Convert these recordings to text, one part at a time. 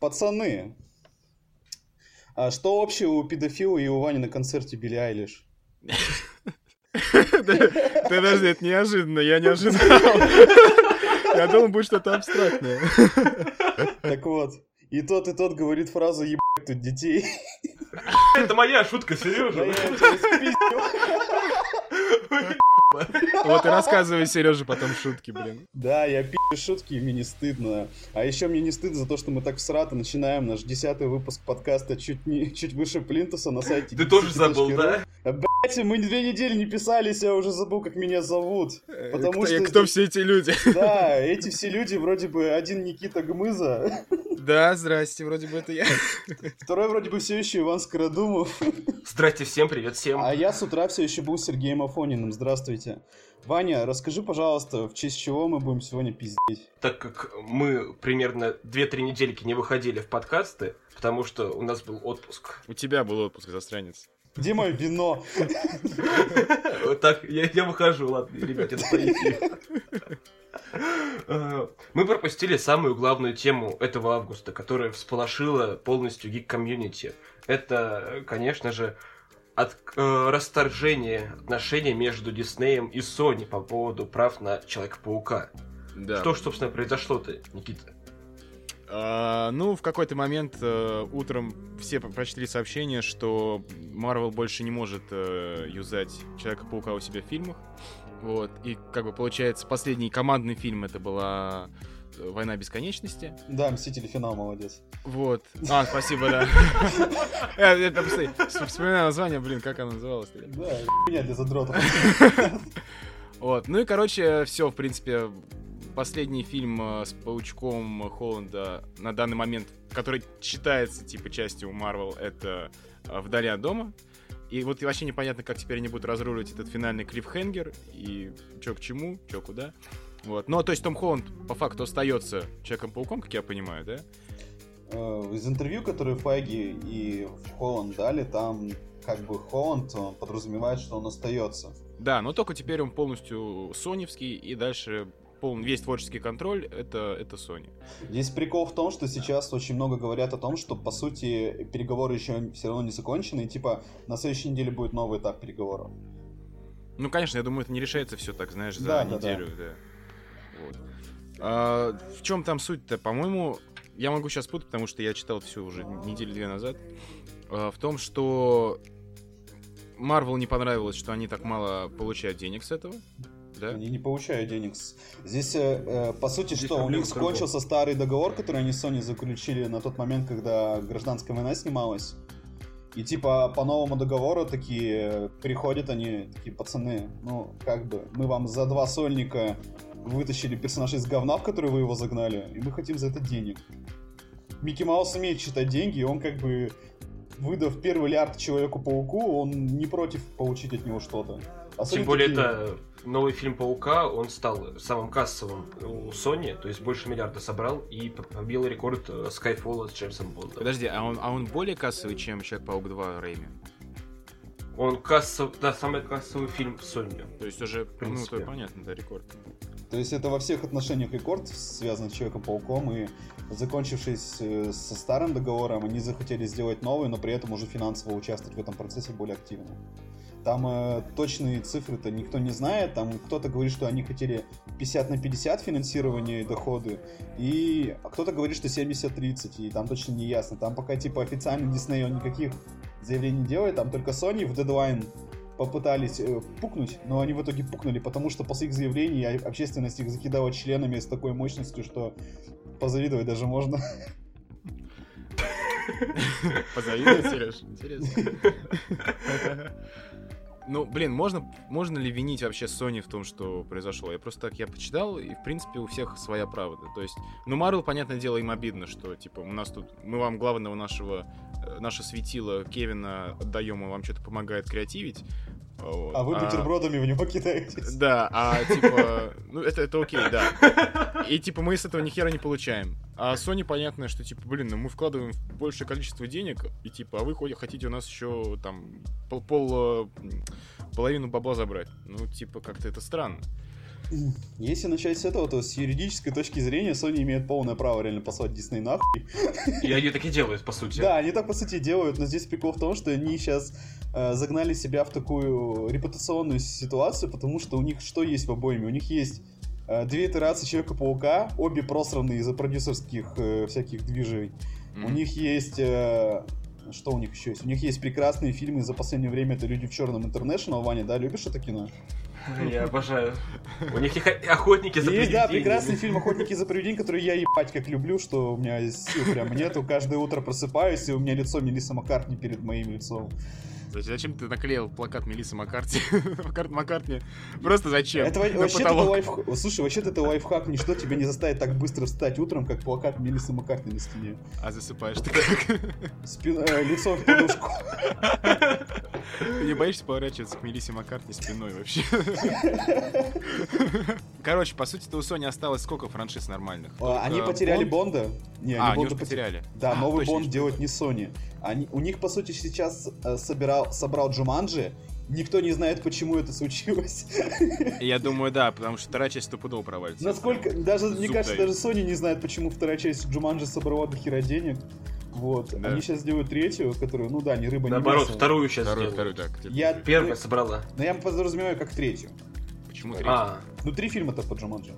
Пацаны, а что общего у педофила и у Вани на концерте Билли Айлиш? Подожди, это неожиданно, я не ожидал. Я думал, будет что-то абстрактное. Так вот, и тот, и тот говорит фразу «ебать тут детей». Это моя шутка, Сережа. Вот и рассказывай Сереже потом шутки, блин. Да, я пи***ю шутки, и мне не стыдно. А еще мне не стыдно за то, что мы так всрато начинаем наш десятый выпуск подкаста чуть, не, чуть выше Плинтуса на сайте. Ты тоже забыл, да? Блять, мы две недели не писались, я уже забыл, как меня зовут. Потому кто, что... Кто все эти люди? Да, эти все люди вроде бы один Никита Гмыза. Да, здрасте, вроде бы это я. Второй вроде бы все еще Иван Скородумов. Здрасте всем, привет всем. А я с утра все еще был Сергеем Афониным. Здравствуйте. Ваня, расскажи, пожалуйста, в честь чего мы будем сегодня пиздеть? Так как мы примерно 2-3 недельки не выходили в подкасты, потому что у нас был отпуск. У тебя был отпуск, засранец. Где мое вино? Так, я выхожу, ладно, ребят, это Мы пропустили самую главную тему этого августа, которая всполошила полностью гик-комьюнити. Это, конечно же, от э, расторжения отношений между Диснеем и Sony по поводу прав на Человека-паука. Да. Что, собственно, произошло-то, Никита? А, ну, в какой-то момент э, утром все прочли сообщение, что Marvel больше не может э, юзать Человека-паука у себя в фильмах. Вот. И, как бы, получается, последний командный фильм это была э, Война бесконечности. Да, Мстители финал, молодец. Вот. А, спасибо, да. Это, вспоминаю название, блин, как оно называлось? Да, меня для задротов. Вот. Ну и, короче, все, в принципе, последний фильм э, с Паучком Холланда на данный момент, который считается типа частью Марвел, это э, «Вдали от дома». И вот вообще непонятно, как теперь они будут разруливать этот финальный клиффхенгер, и чё к чему, чё куда. Вот. Но, то есть, Том Холланд по факту остается Человеком-пауком, как я понимаю, да? Э, из интервью, которые Файги и Холланд дали, там как бы Холланд подразумевает, что он остается. Да, но только теперь он полностью соневский, и дальше полный весь творческий контроль это, это Sony. Здесь прикол в том, что сейчас очень много говорят о том, что по сути переговоры еще все равно не закончены, и типа на следующей неделе будет новый этап переговоров. Ну, конечно, я думаю, это не решается все так, знаешь, за да, неделю, да. да. Вот. А, в чем там суть-то? По-моему, я могу сейчас путать, потому что я читал все уже недели-две назад. А, в том, что Marvel не понравилось, что они так мало получают денег с этого да? Они не получают денег. Здесь, э, э по сути, Здесь что, у них скончился старый договор, который они с Sony заключили на тот момент, когда гражданская война снималась. И типа по новому договору такие приходят они, такие пацаны, ну как бы мы вам за два сольника вытащили персонажа из говна, в который вы его загнали, и мы хотим за это денег. Микки Маус умеет считать деньги, и он как бы выдав первый лярд Человеку-пауку, он не против получить от него что-то. Тем более такие... это новый фильм Паука, он стал самым кассовым у Sony, то есть больше миллиарда собрал и побил рекорд э, Skyfall с Джеймсом Бондом. Подожди, а он, а он более кассовый, чем Человек-паук 2 Рэйми? Он кассовый, да, самый кассовый фильм в Sony. То есть уже, ну, то понятно, да, рекорд. То есть это во всех отношениях рекорд, связан с Человеком-пауком, и закончившись э, со старым договором, они захотели сделать новый, но при этом уже финансово участвовать в этом процессе более активно. Там э, точные цифры-то никто не знает. Там кто-то говорит, что они хотели 50 на 50 финансирование и доходы. И кто-то говорит, что 70-30. И там точно не ясно. Там пока типа официально Disney он никаких заявлений не делает. Там только Sony в дедлайн попытались э, пукнуть, но они в итоге пукнули, потому что после их заявлений общественность их закидала членами с такой мощностью, что позавидовать даже можно. Позавидовать, Сереж? Интересно. Ну, блин, можно, можно ли винить вообще Sony в том, что произошло? Я просто так, я почитал, и, в принципе, у всех своя правда. То есть, ну, Marvel, понятное дело, им обидно, что, типа, у нас тут, мы вам главного нашего, э, наше светило Кевина отдаем, он вам что-то помогает креативить, вот. А вы а... бутербродами в него кидаетесь. Да, а типа, ну это, это окей, да. И типа мы с этого ни хера не получаем. А Sony понятно, что типа, блин, ну мы вкладываем большее количество денег, и типа, а вы хотите у нас еще там пол, пол половину бабла забрать. Ну, типа, как-то это странно. Если начать с этого, то с юридической точки зрения Sony имеет полное право реально послать Disney нахуй. И они так и делают, по сути. Да, они так по сути делают, но здесь прикол в том, что они сейчас э, загнали себя в такую репутационную ситуацию, потому что у них что есть в обоими? У них есть э, две итерации Человека-паука, обе просранные из-за продюсерских э, всяких движений. Мгм. У них есть... э, что у них еще есть? У них есть прекрасные фильмы за последнее время. Это «Люди в черном Интернешнл». Ваня, да, любишь это кино? Я обожаю. У них и охотники за Есть, да, привидениями. прекрасный фильм «Охотники за привидениями», который я ебать как люблю, что у меня сил прям нету. Каждое утро просыпаюсь, и у меня лицо Мелисса Маккартни перед моим лицом. Зачем- ты наклеил плакат Мелиссы Маккарти? Маккарт Маккартни. Просто зачем? Это вообще-то. Слушай, вообще-то это лайфхак. Ничто тебя не заставит так быстро встать утром, как плакат Мелиссы Маккартни на стене. А засыпаешь ты как? Спин- э, лицом в подушку. Ты не боишься поворачиваться к Мелиссе Маккартни спиной вообще? Короче, по сути-то у Sony осталось сколько франшиз нормальных? А, Они Только потеряли Bond? Бонда. Не, А, они Бонда уже потеряли. Да, А, новый точно, Бонд делает не Sony. Они, у них, по сути, сейчас э, собирал, собрал Джуманджи. Никто не знает, почему это случилось. Я думаю, да, потому что вторая часть стопудово провалится. Насколько, даже, мне кажется, дают. даже Sony не знает, почему вторая часть Джуманджи собрала до хера денег. Вот. Да. Они сейчас делают третью, которую, ну да, не рыба, не Наоборот, мясо. вторую сейчас Второй, сделают. второй, так. Я, Первая собрала. но я подразумеваю как третью. Почему третий? А, Ну, три фильма-то по Джуманджи.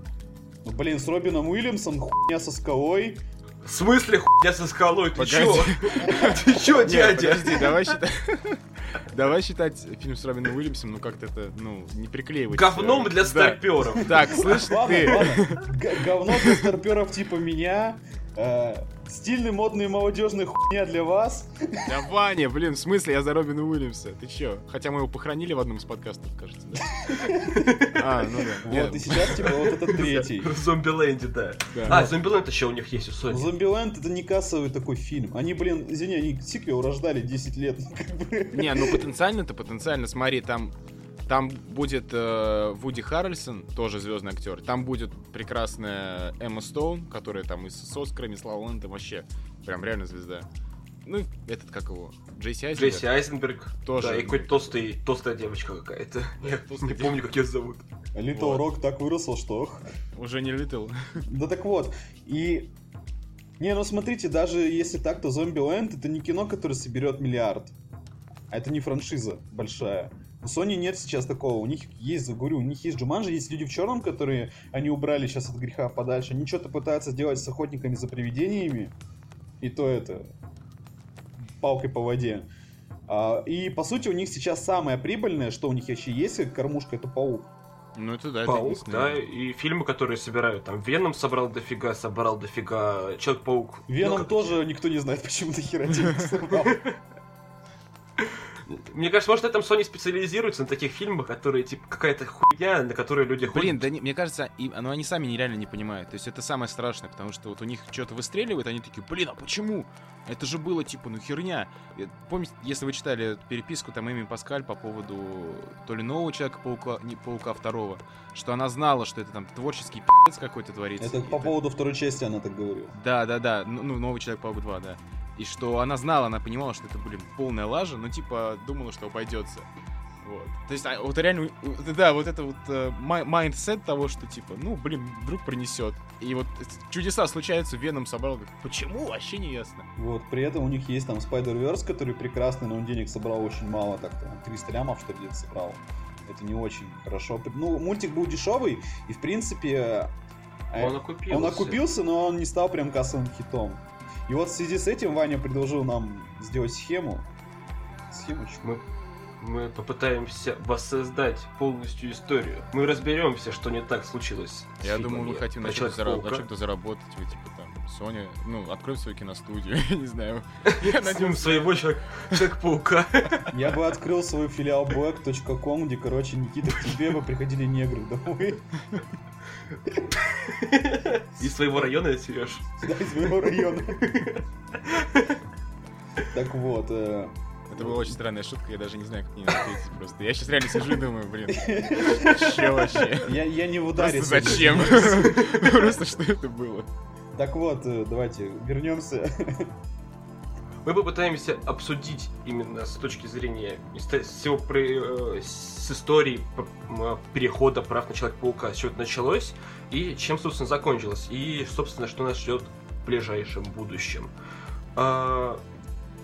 Ну, блин, с Робином Уильямсом, хуйня со скалой. В смысле хуйня со скалой? Ты Погоди. чё? Ты чё, Нет, дядя? подожди, давай считать... Давай считать фильм с Робином Уильямсом, ну как-то это, ну, не приклеивать. Говном э, для да. старперов. Так, слышь Ладно, ты, Говно для старперов типа меня. Э, Стильный, модный, молодежный хуйня для вас. да Ваня, блин, в смысле я за Робина Уильямса? Ты чё? Хотя мы его похоронили в одном из подкастов, кажется, да? А, ну да. Вот, и сейчас типа вот этот третий. В Зомбиленде, да. А, Зомбиленд еще у них есть у Sony. Зомбиленд это не кассовый такой фильм. Они, блин, извини, они сиквел рождали 10 лет. Не, ну потенциально-то, потенциально, смотри, там там будет э, Вуди Харрельсон, тоже звездный актер. Там будет прекрасная Эмма Стоун, которая там и с, Оскарами, с Ла Ла Лэндом вообще прям реально звезда. Ну, и этот, как его, Джейси Айзенберг. Джесси Айзенберг. Тоже. Да, и какой-то толстый, толстая девочка какая-то. Я не помню, как ее зовут. Little Вот. Rock так выросл, что... Уже не Литл. Да так вот, и... Не, ну смотрите, даже если так, то Зомбиленд это не кино, которое соберет миллиард. А это не франшиза большая. У Sony нет сейчас такого. У них есть, говорю, у них есть Джуманджи, есть люди в черном, которые они убрали сейчас от греха подальше. Они что-то пытаются сделать с охотниками за привидениями. И то это палкой по воде. А, и по сути у них сейчас самое прибыльное, что у них вообще есть, как кормушка, это паук. Ну, это да, это Паук, единственное. да, и фильмы, которые собирают. Там Веном собрал дофига, собрал дофига, Человек-паук. Веном Ну, тоже никто не знает, почему до хера собрал. Мне кажется, может, на этом Sony специализируется на таких фильмах, которые, типа, какая-то хуйня, на которую люди ходят. Блин, да не- мне кажется, и, ну, они сами нереально не понимают. То есть это самое страшное, потому что вот у них что-то выстреливает, они такие, блин, а почему? Это же было типа, ну херня. Помните, если вы читали переписку там Эми Паскаль по поводу то ли нового Человека-паука, не Паука второго, что она знала, что это там творческий пи***ц какой-то творится. Это по поводу второй части она так говорила. Да, да, да, ну, ну, новый Человек-паук 2, да. И что она знала, она понимала, что это, блин, полная лажа, но типа думала, что обойдется. Вот. То есть, а, вот реально, да, вот это вот э, mind- mindset того, что типа, ну, блин, вдруг принесет. И вот чудеса случаются, Веном собрал. говорит, Почему? Вообще не ясно. Вот, при этом у них есть там Spider-Verse, который прекрасный, но он денег собрал очень мало, так-то. Он 300 лямов, что ли, где-то собрал. Это не очень хорошо. Ну, мультик был дешевый, и, в принципе, э, Он окупился. он окупился, но он не стал прям кассовым хитом. И вот в связи с этим Ваня предложил нам сделать схему. Схемочку. Мы, мы попытаемся воссоздать полностью историю. Мы разберемся, что не так случилось. Я думаю, мы хотим про на чем-то, зараб- на чем-то заработать. Вы типа там, Соня, ну, открой свою киностудию, я не знаю. Я Снимем надеюсь, своего человек- Человека-паука. Я бы открыл свой филиал black.com, где, короче, Никита, к тебе бы приходили негры домой. Из своего района, Сереж. Да, из моего района. Так вот, э, Это была очень странная шутка, я даже не знаю, как мне ответить просто. Я сейчас реально сижу и думаю, блин, че вообще? я, я не в ударе. Просто зачем? Просто что это было? Так вот, э, давайте вернемся. Мы попытаемся обсудить именно с точки зрения всего э, с истории перехода прав на Человека-паука, с чего это началось и чем, собственно, закончилось, и, собственно, что нас ждет в ближайшем будущем. А,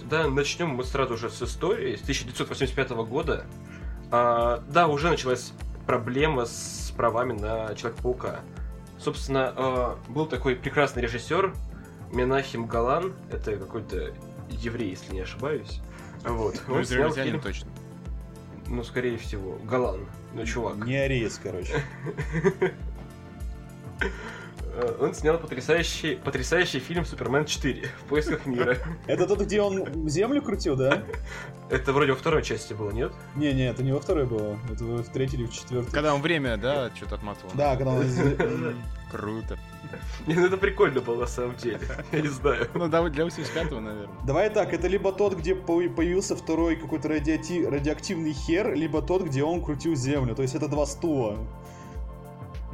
да, начнем мы сразу же с истории, с 1985 года. А, да, уже началась проблема с правами на Человека-паука. Собственно, а, был такой прекрасный режиссер Менахим Галан, это какой-то еврей, если не ошибаюсь. Вот. Ну, Он снял фильм... точно. Ну, скорее всего. Галан. Ну, чувак. Не ареец, короче. Э, он снял потрясающий, потрясающий фильм «Супермен 4. В поисках мира». Это тот, где он землю крутил, да? Это вроде во второй части было, нет? Не-не, это не во второй было. Это в третьей или в четвертой. Когда он время, да, что-то отматывал. Да, когда он... Круто. Не, ну это прикольно было на самом деле. Я не знаю. Ну, да, для 85-го, наверное. Давай так, это либо тот, где появился второй какой-то радиоактивный хер, либо тот, где он крутил землю. То есть это два стула.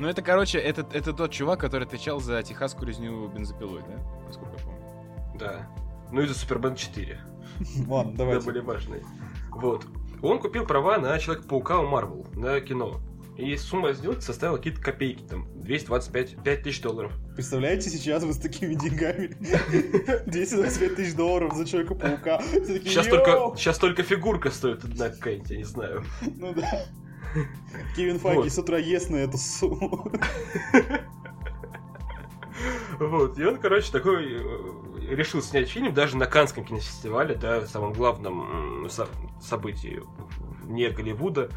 Ну, это, короче, это, это тот чувак, который отвечал за техасскую резню бензопилой, да? Насколько я помню. Да. Ну и за Супермен 4. Ладно, давай. Да, были важные. Вот. Он купил права на Человека-паука у Марвел, на кино. И сумма сделки составила какие-то копейки, там, 225 5 тысяч долларов. Представляете, сейчас вы с такими деньгами 225 тысяч долларов за Человека-паука. Сейчас только, сейчас только фигурка стоит одна какая-нибудь, я не знаю. Ну да. Кевин Файги вот. с утра ест на эту сумму. Вот, и он, короче, такой э, решил снять фильм даже на Канском кинофестивале, да, самом главном со- событии вне Голливуда.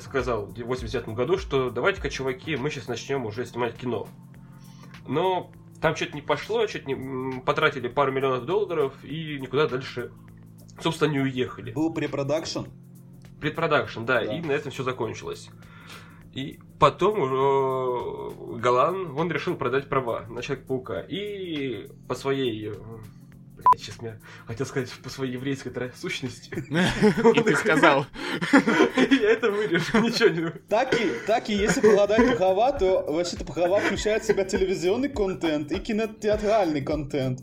Сказал в 89 году, что давайте-ка, чуваки, мы сейчас начнем уже снимать кино. Но там что-то не пошло, что-то не... потратили пару миллионов долларов и никуда дальше, собственно, не уехали. Был препродакшн? Предпродакшн, да, да, и на этом все закончилось. И потом э, Галан, он решил продать права на Человека-паука. И по своей... Э, блядь, сейчас я хотел сказать, по своей еврейской сущности. И ты сказал. Я это вырежу, ничего не... Так и, так и если погадать права, то вообще-то права включают в себя телевизионный контент и кинотеатральный контент.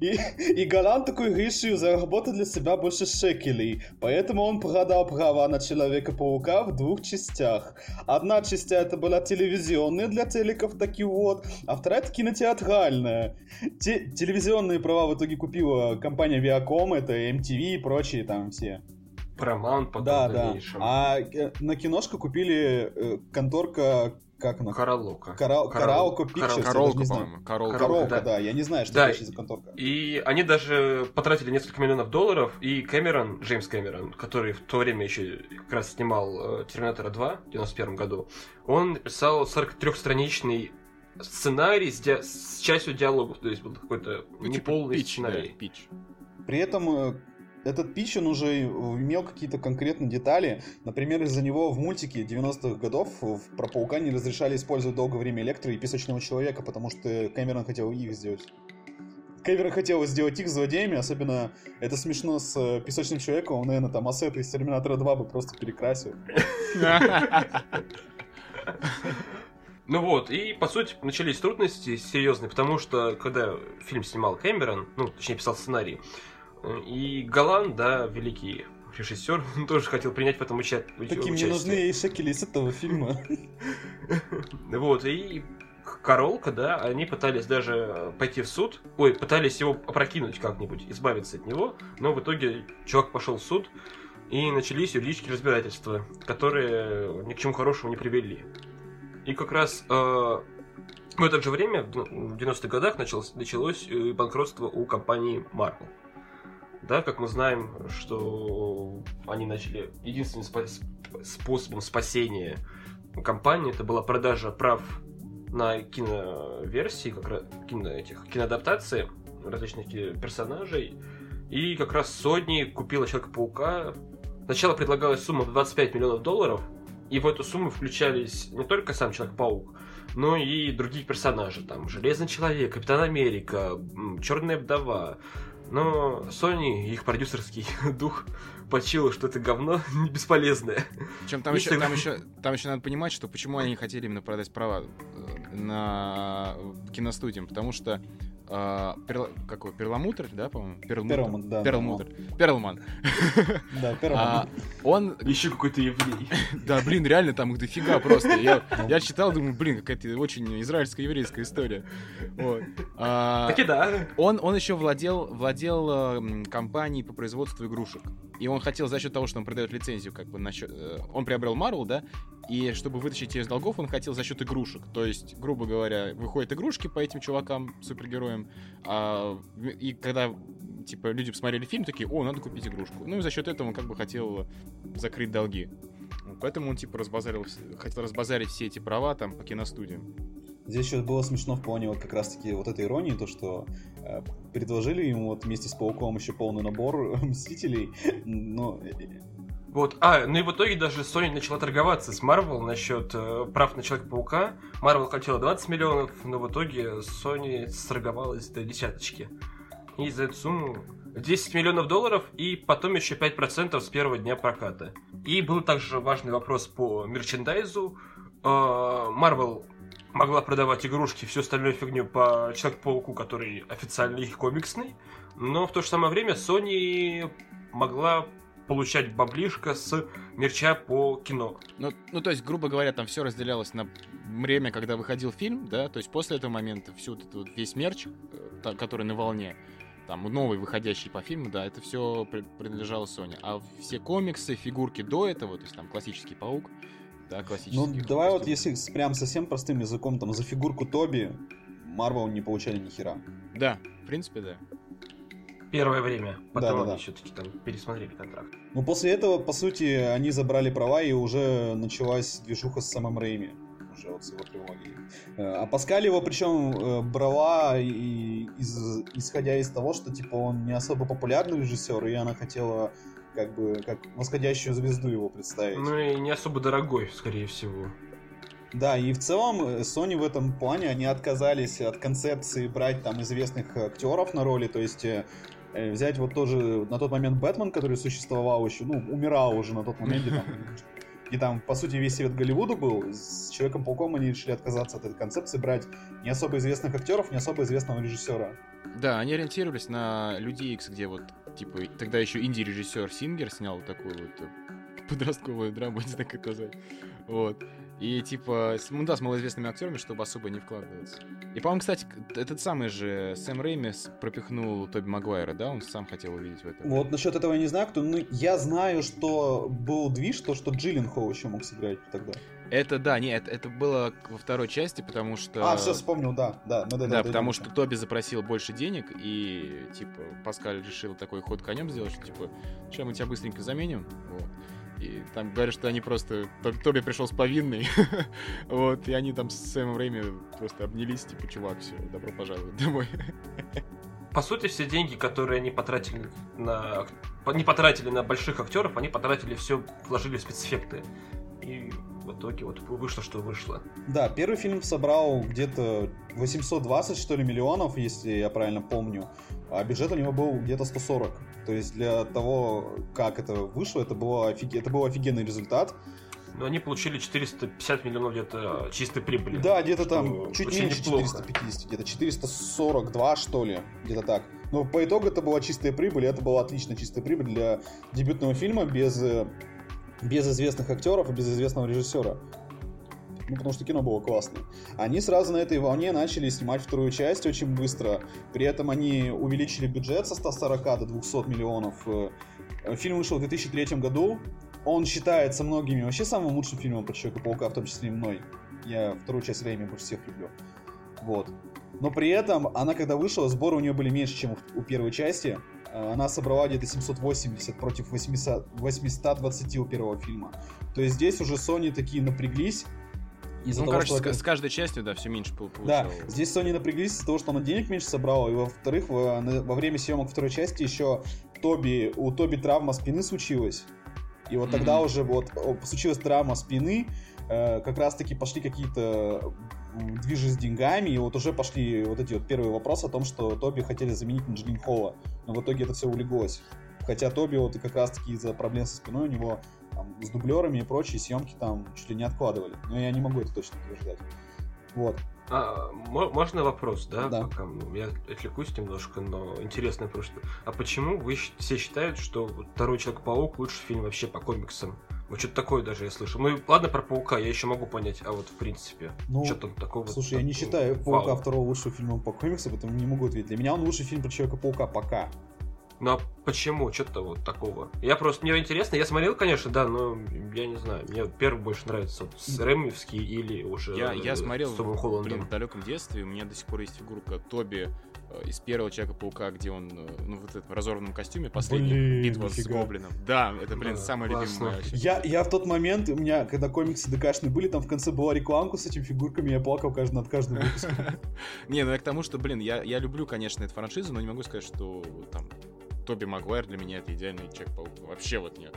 И, и Галан такой решил заработать для себя больше шекелей, поэтому он продал права на Человека-паука в двух частях. Одна часть это была телевизионная для телеков, таки вот, а вторая это кинотеатральная. Те, телевизионные права в итоге купила компания Viacom, это MTV и прочие там все. Paramount потом Да, да. А э, на киношку купили э, конторка как она? Каралока. Кара... Караоко Pictures, Каролка, по-моему. Каролка, Каролка да. да. Я не знаю, что да. это за конторка. И они даже потратили несколько миллионов долларов, и Кэмерон, Джеймс Кэмерон, который в то время еще как раз снимал э, Терминатора 2 в 91 году, он писал 43-страничный сценарий с, ди... с частью диалогов, то есть был какой-то ну, типа неполный пич, сценарий. Да, пич. При этом э, этот пич, он уже имел какие-то конкретные детали. Например, из-за него в мультике 90-х годов про паука не разрешали использовать долгое время электро и песочного человека, потому что Кэмерон хотел их сделать. Кэмерон хотел сделать их злодеями, особенно это смешно с э, песочным человеком, он, наверное, там ассеты из Терминатора 2 бы просто перекрасил. Ну вот, и по сути начались трудности серьезные, потому что когда фильм снимал Кэмерон, ну, точнее писал сценарий, и Галан, да, великий режиссер, он тоже хотел принять в этом участие. Такие мне нужны и шекели из этого фильма. Вот, и Королка, да, они пытались даже пойти в суд, ой, пытались его опрокинуть как-нибудь, избавиться от него, но в итоге чувак пошел в суд, и начались юридические разбирательства, которые ни к чему хорошему не привели. И как раз э, в это же время, в 90-х годах, началось, началось э, банкротство у компании Marvel. Да, как мы знаем, что они начали единственным спа- способом спасения компании это была продажа прав на киноверсии, как раз кино этих киноадаптации различных персонажей. И как раз Sony купила Человека-паука. Сначала предлагалась сумма в 25 миллионов долларов, и в эту сумму включались не только сам Человек-паук, но и другие персонажи. Там Железный Человек, Капитан Америка, Черная Вдова, но Sony, их продюсерский дух почил, что это говно бесполезное. Причем там, еще, там, еще, там еще надо понимать, что почему они хотели именно продать права э, на киностудиям, потому что а, перл, какой, перламутр, да, по-моему? Перламутр, Перлман, да. Перлмутр. Перлман. Да, А, Перлман. он, Еще какой-то еврей. да, блин, реально там их дофига просто. Я, читал, думаю, блин, какая-то очень израильско-еврейская история. Вот. А, Так и да. он, он еще владел, владел э, м, компанией по производству игрушек. И он хотел за счет того, что он продает лицензию, как бы насчет... э, он приобрел Marvel, да, и чтобы вытащить ее из долгов, он хотел за счет игрушек. То есть, грубо говоря, выходят игрушки по этим чувакам, супергероям, а, в- и когда типа люди посмотрели фильм, такие, о, надо купить игрушку. Ну и за счет этого он как бы хотел закрыть долги. Поэтому он типа разбазарил, хотел разбазарить все эти права там по киностудиям. Здесь еще было смешно в плане вот как раз-таки вот этой иронии, то, что э, предложили ему вот вместе с Пауком еще полный набор Мстителей, но э, Вот, а, ну и в итоге даже Sony начала торговаться с Marvel насчет э, прав на Человека-паука. Marvel хотела 20 миллионов, но в итоге Sony сторговалась до десяточки. И за эту сумму 10 миллионов долларов и потом еще 5% с первого дня проката. И был также важный вопрос по мерчендайзу. Э, Marvel могла продавать игрушки, всю остальную фигню по Человеку-пауку, который официально их комиксный. Но в то же самое время Sony могла получать баблишко с мерча по кино. Ну, ну, то есть, грубо говоря, там все разделялось на время, когда выходил фильм, да, то есть после этого момента всю вот эту вот весь мерч, э, который на волне, там, новый, выходящий по фильму, да, это все принадлежало Sony. А все комиксы, фигурки до этого, то есть там классический паук, да, классический. ну давай вот если прям совсем простым языком, там за фигурку Тоби Марвел не получали ни хера. Да, в принципе, да. Первое время. Потом Да-да-да. они все-таки там пересмотрели контракт. Но после этого, по сути, они забрали права, и уже началась движуха с самым Рейми. Уже вот с его трилогией. Э, А Паскаль его причем э, брала, и, из- исходя из того, что типа он не особо популярный режиссер, и она хотела как бы как восходящую звезду его представить. Ну и не особо дорогой, скорее всего. Да, и в целом э, Sony в этом плане они отказались от концепции брать там известных актеров на роли, то есть взять вот тоже на тот момент Бэтмен, который существовал еще, ну, умирал уже на тот момент, где там, и там, по сути, весь свет Голливуда был, с Человеком-пауком они решили отказаться от этой концепции, брать не особо известных актеров, не особо известного режиссера. Да, они ориентировались на Люди Икс, где вот, типа, тогда еще инди-режиссер Сингер снял такую вот э, подростковую драму, не знаю, как назвать. Вот. И, типа, ну да, с малоизвестными актерами, чтобы особо не вкладываться. И, по-моему, кстати, этот самый же Сэм Рэйми пропихнул Тоби Магуайра, да? Он сам хотел увидеть в этом. Вот насчет этого я не знаю, кто, ну, я знаю, что был движ, то, что Джиллин Хоу еще мог сыграть тогда. Это, да, не, это, было во второй части, потому что... А, все, вспомнил, да, да. ну, Да, да, потому что Тоби запросил больше денег, и, типа, Паскаль решил такой ход конем сделать, что, типа, сейчас мы тебя быстренько заменим, вот. И там говорят, что они просто... Тоби пришел с повинной, вот, и они там с Сэмом Рэйми просто обнялись, типа, чувак, все, добро пожаловать домой. По сути, все деньги, которые они потратили на... Не потратили на больших актеров, они потратили все, вложили в спецэффекты. И в итоге вот вышло, что вышло. Да, первый фильм собрал где-то 820, что ли, миллионов, если я правильно помню. А бюджет у него был где-то 140. То есть для того, как это вышло, это, было офиге- это был офигенный результат. Но они получили 450 миллионов где-то чистой прибыли. Да, где-то там чуть меньше неплохо. 450, где-то 442, что ли, где-то так. Но по итогу это была чистая прибыль, это была отличная чистая прибыль для дебютного фильма без, э, без известных актеров и без известного режиссера. Ну, потому что кино было классное. Они сразу на этой волне начали снимать вторую часть очень быстро. При этом они увеличили бюджет со 140 до 200 миллионов. Э, Фильм вышел в 2003 году. Он считается многими вообще самым лучшим фильмом про Человека-паука, в том числе и мной. Я вторую часть Рэйми больше всех люблю. Вот. Но при этом, она когда вышла, сборы у нее были меньше, чем у- у первой части. Э, Она собрала где-то 780 против 800, 820 у первого фильма. То есть здесь уже Sony такие напряглись. Из-за Ну, того, короче, что с, это- с каждой частью, да, все меньше пол- да, получалось. здесь Sony напряглись из-за того, что она денег меньше собрала, и во-вторых, во, во время съемок второй части еще Тоби, у Тоби травма спины случилась. И вот тогда Мгм. уже вот случилась травма спины, э, как раз-таки пошли какие-то движи с деньгами, и вот уже пошли вот эти вот первые вопросы о том, что Тоби хотели заменить на Джиллин Холла, но в итоге это все улеглось. Хотя Тоби вот и как раз-таки из-за проблем со спиной у него там, с дублерами и прочие съемки там чуть ли не откладывали. Но я не могу это точно утверждать. Вот. А, можно вопрос, да? Да. Пока я отвлекусь немножко, но интересно просто. А почему вы все считают, что второй Человек-паук лучший фильм вообще по комиксам? Вот что-то такое даже я слышал. Ну, ладно, про Паука я еще могу понять, а вот в принципе, Ну, что там такого... Слушай, я не считаю Паука Вау. второго лучшего фильма по комиксам, поэтому не могу ответить. Для меня он лучший фильм про Человека-паука пока. Ну, а почему? Что-то вот такого. Я просто... Мне интересно, я смотрел, конечно, да, но я не знаю. Мне первый больше нравится. Вот с Рэмовский или уже Я, э, я смотрел, с Томом блин, в далеком детстве, у меня до сих пор есть фигурка Тоби э, из первого Человека-паука, где он, э, ну, вот в этом разорванном костюме, последняя Блин, битва с. Гоблином. Да, это, блин, Да, самая классно. любимая вообще. Я, я в тот момент, у меня, когда комиксы ДКшные были, там в конце была рекламка с этими фигурками, я плакал каждый, над каждым выпуском. Не, ну я к тому, что, блин, я, я люблю, конечно, эту франшизу, но не могу сказать, что там Тоби Магуайр для меня это идеальный Человек-паук. Вообще вот нет.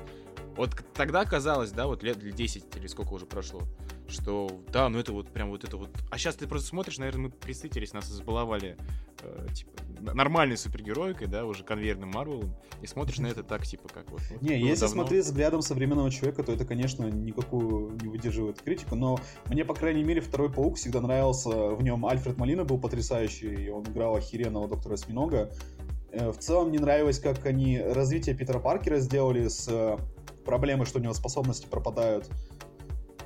Вот тогда казалось, да, вот лет 10 или сколько уже прошло, что да, ну это вот прям вот это вот... А сейчас ты просто смотришь, наверное, мы присытились, нас избаловали э, типа нормальной супергероикой, да, уже конвейерным Марвелом, и смотришь на это так, типа, как вот... вот Не, было если давно. смотреть взглядом современного человека, то это, конечно, никакую не выдерживает критику, но мне, по крайней мере, второй паук всегда нравился. В нем Альфред Малина был потрясающий, и он играл охеренного доктора Осьминога. Э, В целом мне нравилось, как они развитие Питера Паркера сделали с э, проблемой, что у него способности пропадают.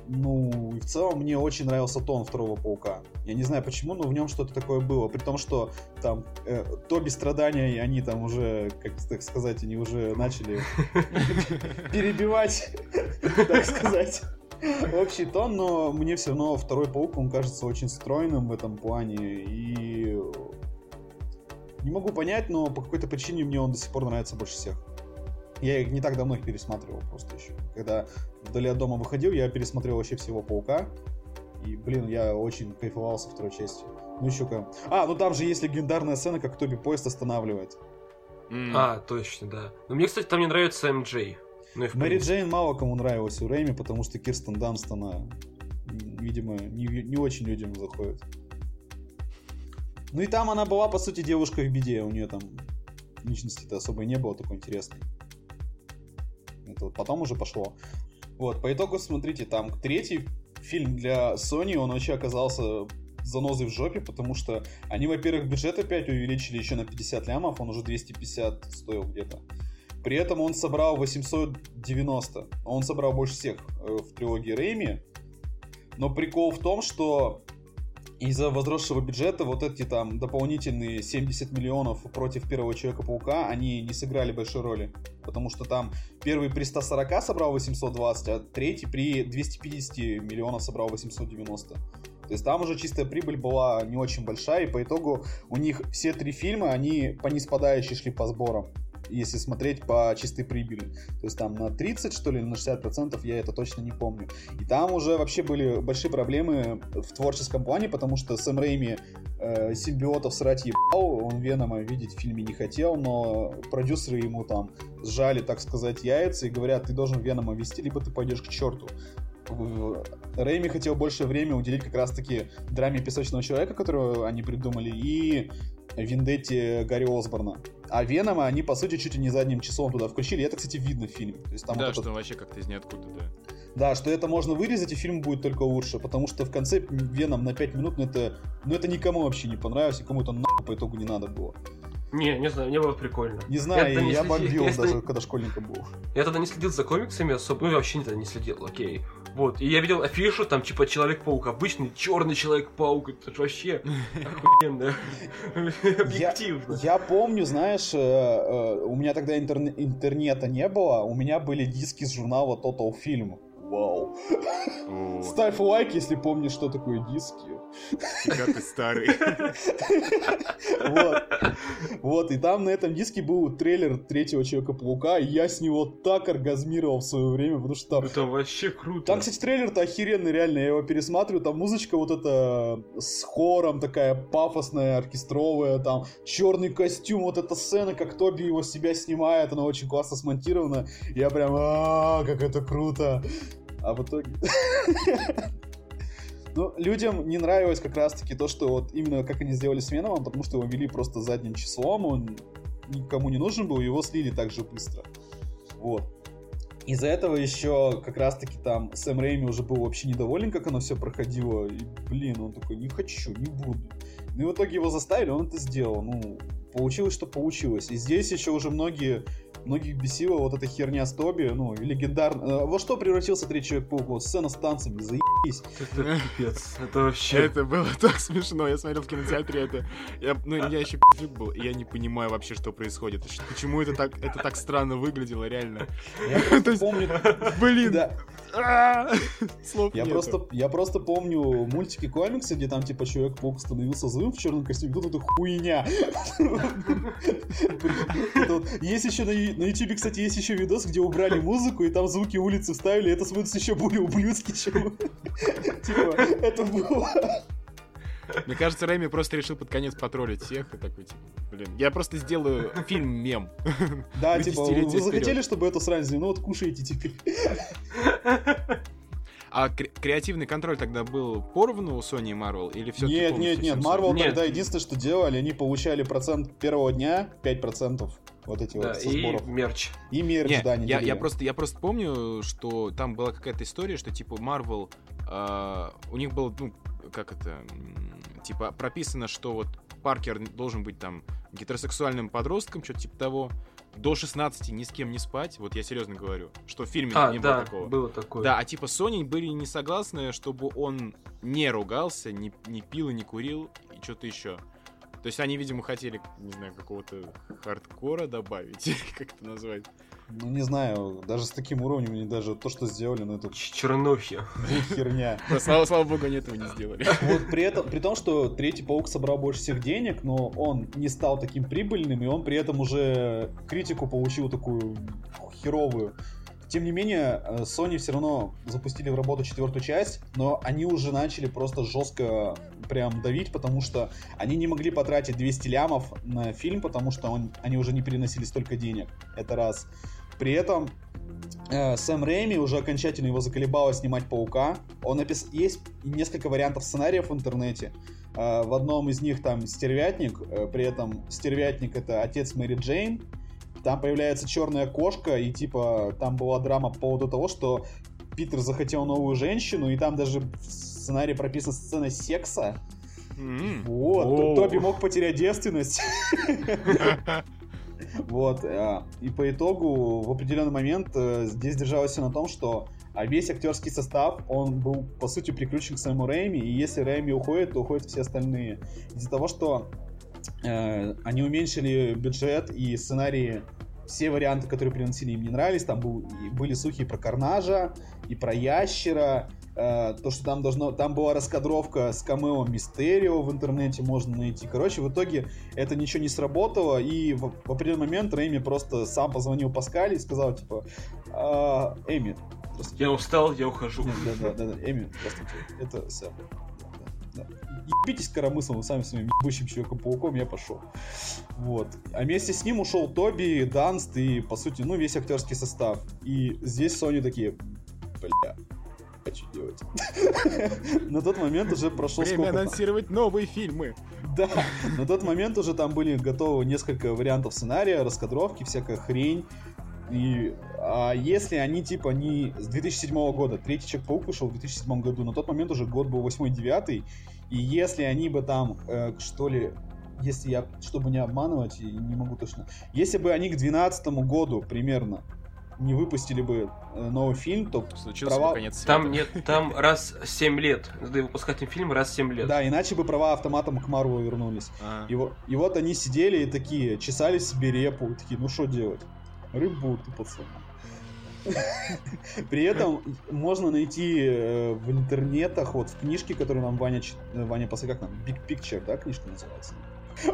Ну, и в целом мне очень нравился тон второго паука. Я не знаю почему, но в нем что-то такое было. При том, что там э, Тоби страдания, и они там уже, как так сказать, они уже начали перебивать, так сказать, общий тон, но мне все равно второй паук, он кажется очень стройным в этом плане, и не могу понять, но по какой-то причине мне он до сих пор нравится больше всех. Я их не так давно их пересматривал просто еще. Когда вдали от дома выходил, я пересмотрел вообще всего Паука. И, блин, я очень кайфовал со второй частью. Ну еще как. А, ну там же есть легендарная сцена, как Тоби поезд останавливает. М, А, точно, да. Но мне, кстати, там не нравится МД. Ну Мэри. Джейн мало кому нравилась у Рэйми, потому что Кирстен Данст, она, м, видимо, не, не очень людям заходит. Ну и там она была, по сути, девушка в беде. У нее там личности-то особо не было такой интересной. Это вот потом уже пошло. Вот, по итогу, смотрите, там третий фильм для Sony, он вообще оказался занозой в жопе, потому что они, во-первых, бюджет опять увеличили еще на 50 лямов, он уже 250 стоил где-то. При этом он собрал 890. Он собрал больше всех э, в трилогии Рэйми. Но прикол в том, что из-за возросшего бюджета вот эти там дополнительные 70 миллионов против первого Человека-паука, они не сыграли большой роли. Потому что там первый при 140 собрал 820, а третий при 250 миллионов собрал 890. То есть там уже чистая прибыль была не очень большая, и по итогу у них все три фильма, они по неспадающей шли по сборам если смотреть по чистой прибыли. То есть там на 30, что ли, на 60 процентов, я это точно не помню. И там уже вообще были большие проблемы в творческом плане, потому что Сэм Рэйми э, симбиотов срать ебал, он Венома видеть в фильме не хотел, но продюсеры ему там сжали, так сказать, яйца и говорят, ты должен Венома вести, либо ты пойдешь к черту. Рэйми хотел больше времени уделить как раз-таки драме Песочного Человека, которую они придумали, и Виндетте Гарри Осборна. А Венома они, по сути, чуть ли не задним числом туда включили. И это, кстати, видно в фильме. То есть там да, вот этот- что вообще как-то из ниоткуда, да. Да, что это можно вырезать, и фильм будет только лучше. Потому что в конце Веном на 5 минут, ну это, ну это никому вообще не понравилось, и кому-то нахуй по итогу не надо было. Не, не знаю, мне было прикольно. Не знаю, тогда не я следи- бомбил я даже, когда школьником был. Я тогда не следил за комиксами особо, ну вообще тогда не следил, окей. Вот, и я видел афишу, там типа Человек-паук, обычный черный Человек-паук, это ж вообще охуенно. Я, Объективно. я помню, знаешь, э, э, у меня тогда интерне- интернета не было, у меня были диски с журнала Total Film. Вау. О, Ставь лайк, если помнишь, что такое диски. как ты старый. Вот. Вот, и там на этом диске был трейлер третьего Человека-паука, и я с него так оргазмировал в свое время, потому что там... Это вообще круто. Там, кстати, трейлер-то охеренный, реально, я его пересматриваю, там музычка вот эта с хором такая пафосная, оркестровая, там черный костюм, вот эта сцена, как Тоби его себя снимает, она очень классно смонтирована, я прям, а как это круто. А в итоге... Ну, людям не нравилось как раз-таки то, что вот именно как они сделали с Веномом, потому что его вели просто задним числом, он никому не нужен был, его слили так же быстро. Вот. из-за этого еще как раз-таки там Сэм Рейми уже был вообще недоволен, как оно все проходило. И, блин, он такой, не хочу, не буду. Ну и в итоге его заставили, он это сделал. Ну, получилось, что получилось. И здесь еще уже многие многих бесила вот эта херня с Тоби, ну, легендарно. Во что превратился Третий Человек-паук? Вот сцена с танцами, заебись. Это пипец. Это вообще... Это было так смешно. Я смотрел в кинотеатре это. Я, ну, я еще пи***к был, и я не понимаю вообще, что происходит. Почему это так, это так странно выглядело, реально. Я помню... Блин. Слов я просто, я просто помню мультики комиксы, где там типа Человек-паук становился злым в черном костюме, тут это хуйня. Есть еще на ютубе, кстати, есть еще видос, где убрали музыку, и там звуки улицы вставили, это смотрится еще более ублюдски, чем... Типа, это было... Мне кажется, Рэми просто решил под конец потроллить всех и такой, типа, блин, я просто сделаю фильм-мем. Да, типа, вы захотели, чтобы эту срань ну вот кушайте теперь. А кре- креативный контроль тогда был поровну у Sony и Marvel? Или все Нет, нет, нет. Marvel нет. тогда единственное, что делали, они получали процент первого дня, 5% вот эти да, вот со и мерч. И мерч, не, да, не я, я, просто, я просто помню, что там была какая-то история, что типа Marvel, э, у них было, ну, как это, типа прописано, что вот Паркер должен быть там гетеросексуальным подростком, что-то типа того, до 16 ни с кем не спать, вот я серьезно говорю, что в фильме а, не да, было такого. было такое. Да, а типа Sony были не согласны, чтобы он не ругался, не, не пил и не курил и что-то еще. То есть они, видимо, хотели, не знаю, какого-то хардкора добавить, как это назвать. Ну, не знаю, даже с таким уровнем, они даже то, что сделали, ну это... Чернухи. Херня. слава, слава богу, они этого не сделали. Вот при этом, при том, что Третий Паук собрал больше всех денег, но он не стал таким прибыльным, и он при этом уже критику получил такую херовую. Тем не менее, э, Sony все равно запустили в работу четвертую часть, но они уже начали просто жестко прям давить, потому что они не могли потратить 200 лямов на фильм, потому что он, они уже не переносили столько денег. Это раз. При этом э, Сэм Рэйми уже окончательно его заколебало снимать Паука. Он напис... Есть несколько вариантов сценариев в интернете. Э, в одном из них там стервятник, э, при этом стервятник это отец Мэри Джейн, там появляется черная кошка, и типа там была драма по поводу того, что Питер захотел новую женщину, и там даже в сценарии прописана сцена секса. Mm-hmm. Вот, oh. Тоби мог потерять девственность. Вот, э, и по итогу в определенный момент э, здесь держалось все на том, что а весь актерский состав, он был, по сути, приключен к своему Рэйми, и если Рэйми уходит, то уходят все остальные. Из-за того, что они уменьшили бюджет и сценарии все варианты, которые приносили, им не нравились. Там был, были слухи про Карнажа, и про Ящера, э, то, что там должно... Там была раскадровка с камео Мистерио в интернете можно найти. Короче, в итоге это ничего не сработало, и в, в определенный момент Рэйми просто сам позвонил Паскали и сказал, типа, э, Эми, я устал, я ухожу. Да, да, да, да, Эми, здравствуйте, это Сэм. Ебитесь коромыслом, сами своим ебучим Человеком-пауком, я пошел. Вот. А вместе с ним ушел Тоби, Данст и, по сути, ну, весь актерский состав. И здесь Sony такие, бля, а что делать? На тот момент уже прошло Время анонсировать новые фильмы. Да, на тот момент уже там были готовы несколько вариантов сценария, раскадровки, всякая хрень. И а если они типа не с 2007 года, третий Человек-паук вышел в 2007 году, на тот момент уже год был 8-9, и если они бы там, э, что ли, если я, чтобы не обманывать, не могу точно, если бы они к 2012 году примерно не выпустили бы э, новый фильм, то Случился права... конец света. Там нет, там раз 7 лет. Надо выпускать им фильм раз 7 лет. Да, иначе бы права автоматом к Марвелу вернулись. А. И, вот, и вот они сидели и такие, чесали себе репу, такие, ну что делать? Рыбуты, пацаны. При этом можно найти э, в интернетах, вот в книжке, которую нам Ваня, э, Ваня после как нам, Big Picture, да, книжка называется?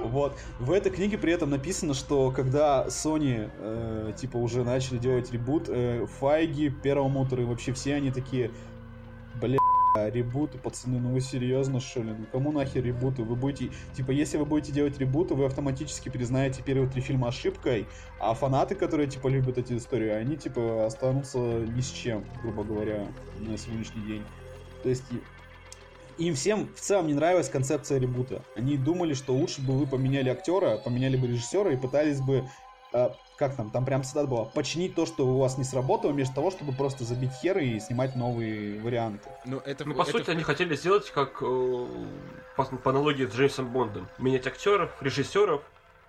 Вот. В этой книге при этом написано, что когда Sony, э, типа, уже начали делать ребут, э, Файги, Перламутр и вообще все они такие, ребуты, пацаны, ну вы серьезно, что ли? Ну кому нахер ребуты? Вы будете, типа, если вы будете делать ребуты, вы автоматически признаете первые три фильма ошибкой, а фанаты, которые, типа, любят эти истории, они, типа, останутся ни с чем, грубо говоря, на сегодняшний день. То есть им всем в целом не нравилась концепция ребута. Они думали, что лучше бы вы поменяли актера, поменяли бы режиссера и пытались бы э, как там, там прям цитата была, починить то, что у вас не сработало, вместо того, чтобы просто забить хер и снимать новые варианты. Ну, это, ну по это... сути, они хотели сделать как э, по, по аналогии с Джеймсом Бондом. Менять актеров, режиссеров,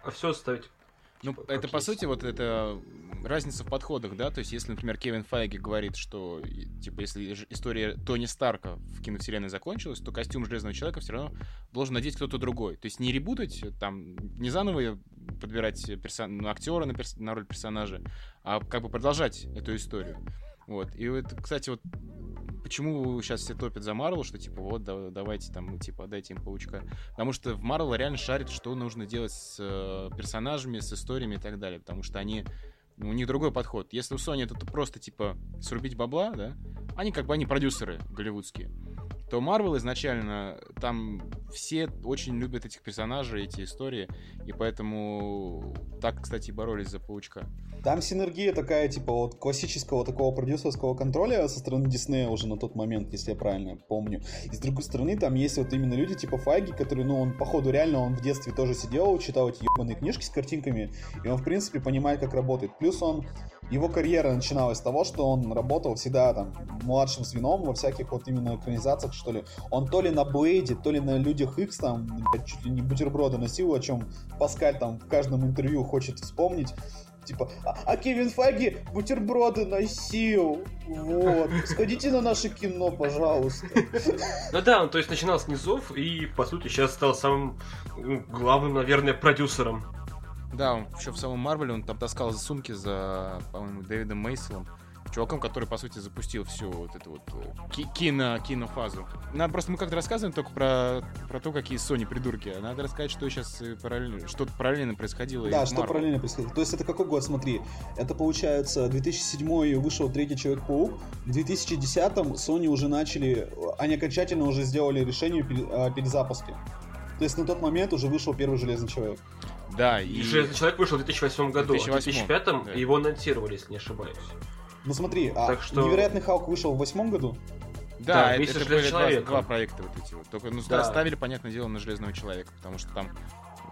а все оставить ну, типа, это по есть. сути вот это разница в подходах, да, то есть если, например, Кевин Файги говорит, что, типа, если история Тони Старка в киновселенной закончилась, то костюм Железного Человека все равно должен надеть кто-то другой. То есть не ребутать, там, не заново подбирать персон... актера на, перс... на роль персонажа, а как бы продолжать эту историю. Вот. И вот, кстати, вот почему сейчас все топят за Марвел, что типа вот да, давайте там, типа, дайте им паучка. Потому что в Марвел реально шарит, что нужно делать с э, персонажами, с историями и так далее. Потому что они ну, у них другой подход. Если у Sony это просто, типа, срубить бабла, да, они как бы, они продюсеры голливудские то Marvel изначально там все очень любят этих персонажей, эти истории, и поэтому так, кстати, боролись за Паучка. Там синергия такая, типа, вот классического такого продюсерского контроля со стороны Диснея уже на тот момент, если я правильно помню. И с другой стороны, там есть вот именно люди типа Файги, которые, ну, он, походу, реально, он в детстве тоже сидел, читал эти ебаные книжки с картинками, и он, в принципе, понимает, как работает. Плюс он его карьера начиналась с того, что он работал всегда там младшим звеном во всяких вот именно экранизациях, что ли. Он то ли на Блейде, то ли на Людях Икс там чуть ли не бутерброды носил, о чем Паскаль там в каждом интервью хочет вспомнить. Типа, а, а Кевин Файги бутерброды носил. Вот. Сходите на наше кино, пожалуйста. Ну да, он то есть начинал с низов и, по сути, сейчас стал самым главным, наверное, продюсером да, он еще в самом Марвеле он там таскал за сумки за, по-моему, Дэвидом Мейселом. Чуваком, который, по сути, запустил всю вот эту вот э, кино, кинофазу. Надо просто, мы как-то рассказываем только про, про то, какие Sony придурки. А надо рассказать, что сейчас параллельно, что параллельно происходило. Да, что параллельно происходило. То есть это какой год, смотри. Это получается 2007 вышел третий Человек-паук. В 2010 Sony уже начали, они окончательно уже сделали решение о перезапуске. То есть на тот момент уже вышел первый Железный Человек. Да, и... Железный человек вышел в 2008 году, 2008. в 2005 да. его анонсировали, если не ошибаюсь. Ну смотри, а так что... Невероятный Халк вышел в восьмом году? Да, да это, это были два, два проекта вот эти вот. Только ну, да. ставили, понятное дело, на Железного Человека, потому что там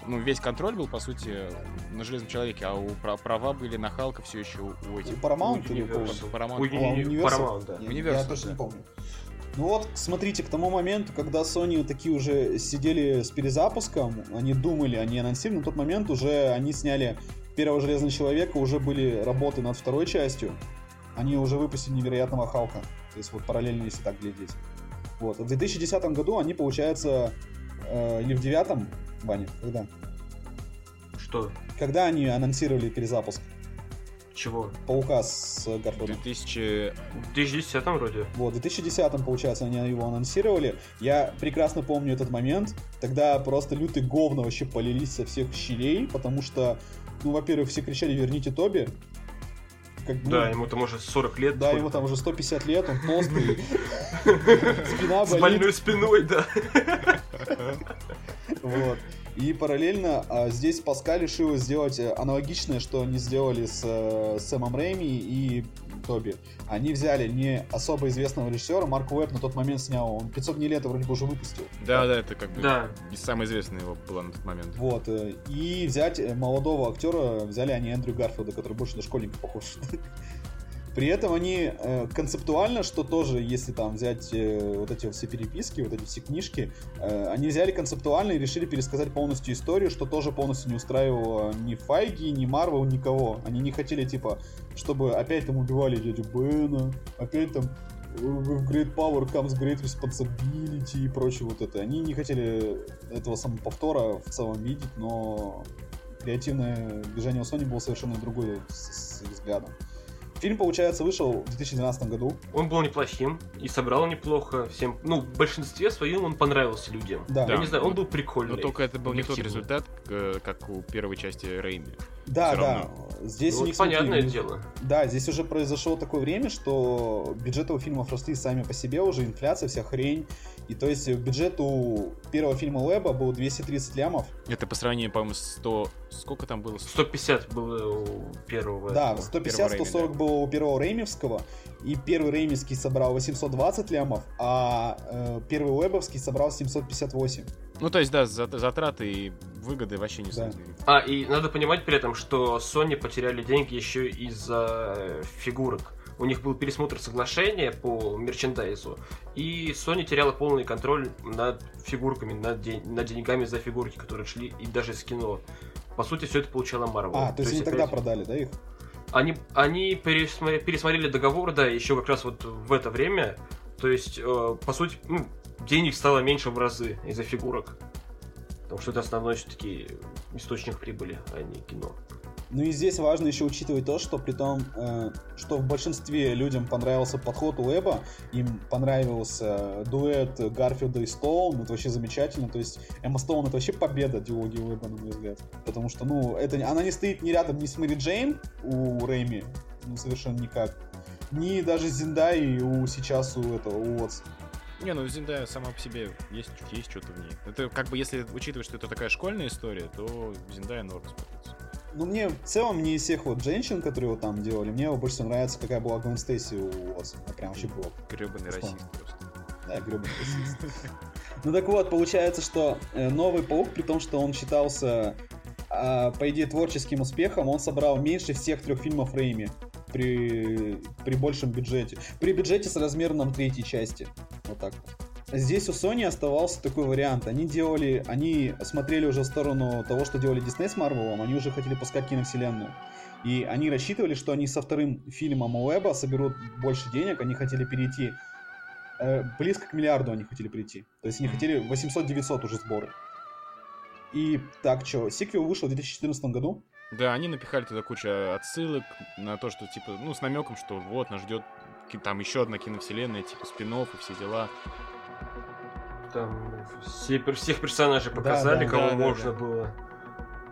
ну, весь контроль был, по сути, на Железном Человеке, а у права были на Халка все еще у этих. У Paramount или у Paramount? У Paramount, да. Я точно не помню. Ну вот, смотрите, к тому моменту, когда Sony такие уже сидели с перезапуском, они думали, они анонсировали, на тот момент уже они сняли первого Железного Человека, уже были работы над второй частью. Они уже выпустили Невероятного Халка. То есть вот параллельно, если так глядеть. Вот. В 2010 году они, получается, э, или в девятом, Ваня, когда? Что? Когда они анонсировали перезапуск? Чего? Паука с Гарфилдом. 2000... 2010 вроде. Вот, в 2010 получается, они его анонсировали. Я прекрасно помню этот момент. Тогда просто лютые говно вообще полились со всех щелей, потому что, ну, во-первых, все кричали «Верните Тоби», как, ну, да, ему там уже 40 лет. Да, ему там уже 150 лет, он толстый. Спина болит. С больной спиной, да. Вот. И параллельно а, здесь Паскаль решил сделать э, аналогичное, что они сделали с, э, с Сэмом Рэйми и Тоби. Они взяли не особо известного режиссера, Марк Уэбб на тот момент снял, он 500 дней лета вроде бы уже выпустил. Да, да, это как бы да. самый известный его был на тот момент. Вот, э, и взять молодого актера, взяли они Эндрю Гарфилда, который больше на школьника похож. При этом они э, концептуально, что тоже, если там взять э, вот эти все переписки, вот эти все книжки, э, они взяли концептуально и решили пересказать полностью историю, что тоже полностью не устраивало ни Файги, ни Марвел, никого. Они не хотели, типа, чтобы опять там убивали дядю Бена, опять там в Great Power comes Great Responsibility и прочее вот это. Они не хотели этого самоповтора в целом видеть, но креативное движение у Sony было совершенно другое с, с взглядом. Фильм, получается, вышел в 2012 году. Он был неплохим и собрал неплохо всем. Ну, в большинстве своем он понравился людям. Да. Я не знаю, он был прикольный. Но только это был не тот результат, как у первой части Рейми. Да, Все да. Равно. Здесь ну, у них понятное смотри, дело. Да, здесь уже произошло такое время, что бюджеты у фильмов росли сами по себе, уже инфляция, вся хрень. И то есть бюджет у первого фильма Лэба был 230 лямов. Это по сравнению, по-моему, 100... Сколько там было? 150 было у первого. Да, 150-140 да. было у первого Реймевского. и первый Реймиский собрал 820 лямов, а э, первый Уэбовский собрал 758. Ну, то есть, да, затраты и выгоды вообще не да. А, и надо понимать при этом, что Sony потеряли деньги еще из-за э, фигурок. У них был пересмотр соглашения по мерчендайзу, и Sony теряла полный контроль над фигурками, над, день, над деньгами за фигурки, которые шли, и даже с кино. По сути, все это получала Marvel. А, то, то есть они опять... тогда продали, да, их? Они, они пересмотрели, пересмотрели договор, да, еще как раз вот в это время. То есть, э, по сути, ну, денег стало меньше в разы из-за фигурок. Потому что это основной все-таки источник прибыли, а не кино. Ну и здесь важно еще учитывать то, что при том, э, что в большинстве людям понравился подход Уэба, им понравился дуэт Гарфилда и Стоун, это вообще замечательно, то есть Эмма Стоун это вообще победа диалоги Уэба, на мой взгляд, потому что, ну, это, она не стоит ни рядом ни с Мэри Джейн у Рэйми, ну, совершенно никак, ни даже Зиндай у сейчас у этого, у Уотса. Не, ну Зиндая сама по себе есть, есть что-то в ней. Это как бы, если учитывать, что это такая школьная история, то Зиндая норм смотрится. Ну, мне в целом не из всех вот женщин, которые его там делали, мне больше всего нравится, какая была Гвен Стейси у Уотса. Она прям вообще была. Гребаный расист просто. Да, гребаный расист. Ну так вот, получается, что э, новый паук, при том, что он считался, а, по идее, творческим успехом, он собрал меньше всех трех фильмов Рейми при, при большем бюджете. При бюджете с размером третьей части. Вот так. Здесь у Sony оставался такой вариант. Они делали, они смотрели уже в сторону того, что делали Disney с Marvel, они уже хотели пускать киновселенную. И они рассчитывали, что они со вторым фильмом Уэба соберут больше денег, они хотели перейти э, близко к миллиарду они хотели прийти. То есть они хотели 800-900 уже сборы. И так что, сиквел вышел в 2014 году. Да, они напихали туда кучу отсылок на то, что типа, ну, с намеком, что вот нас ждет там еще одна киновселенная, типа спин и все дела. Там все, всех персонажей показали, да, да, кого да, можно да. было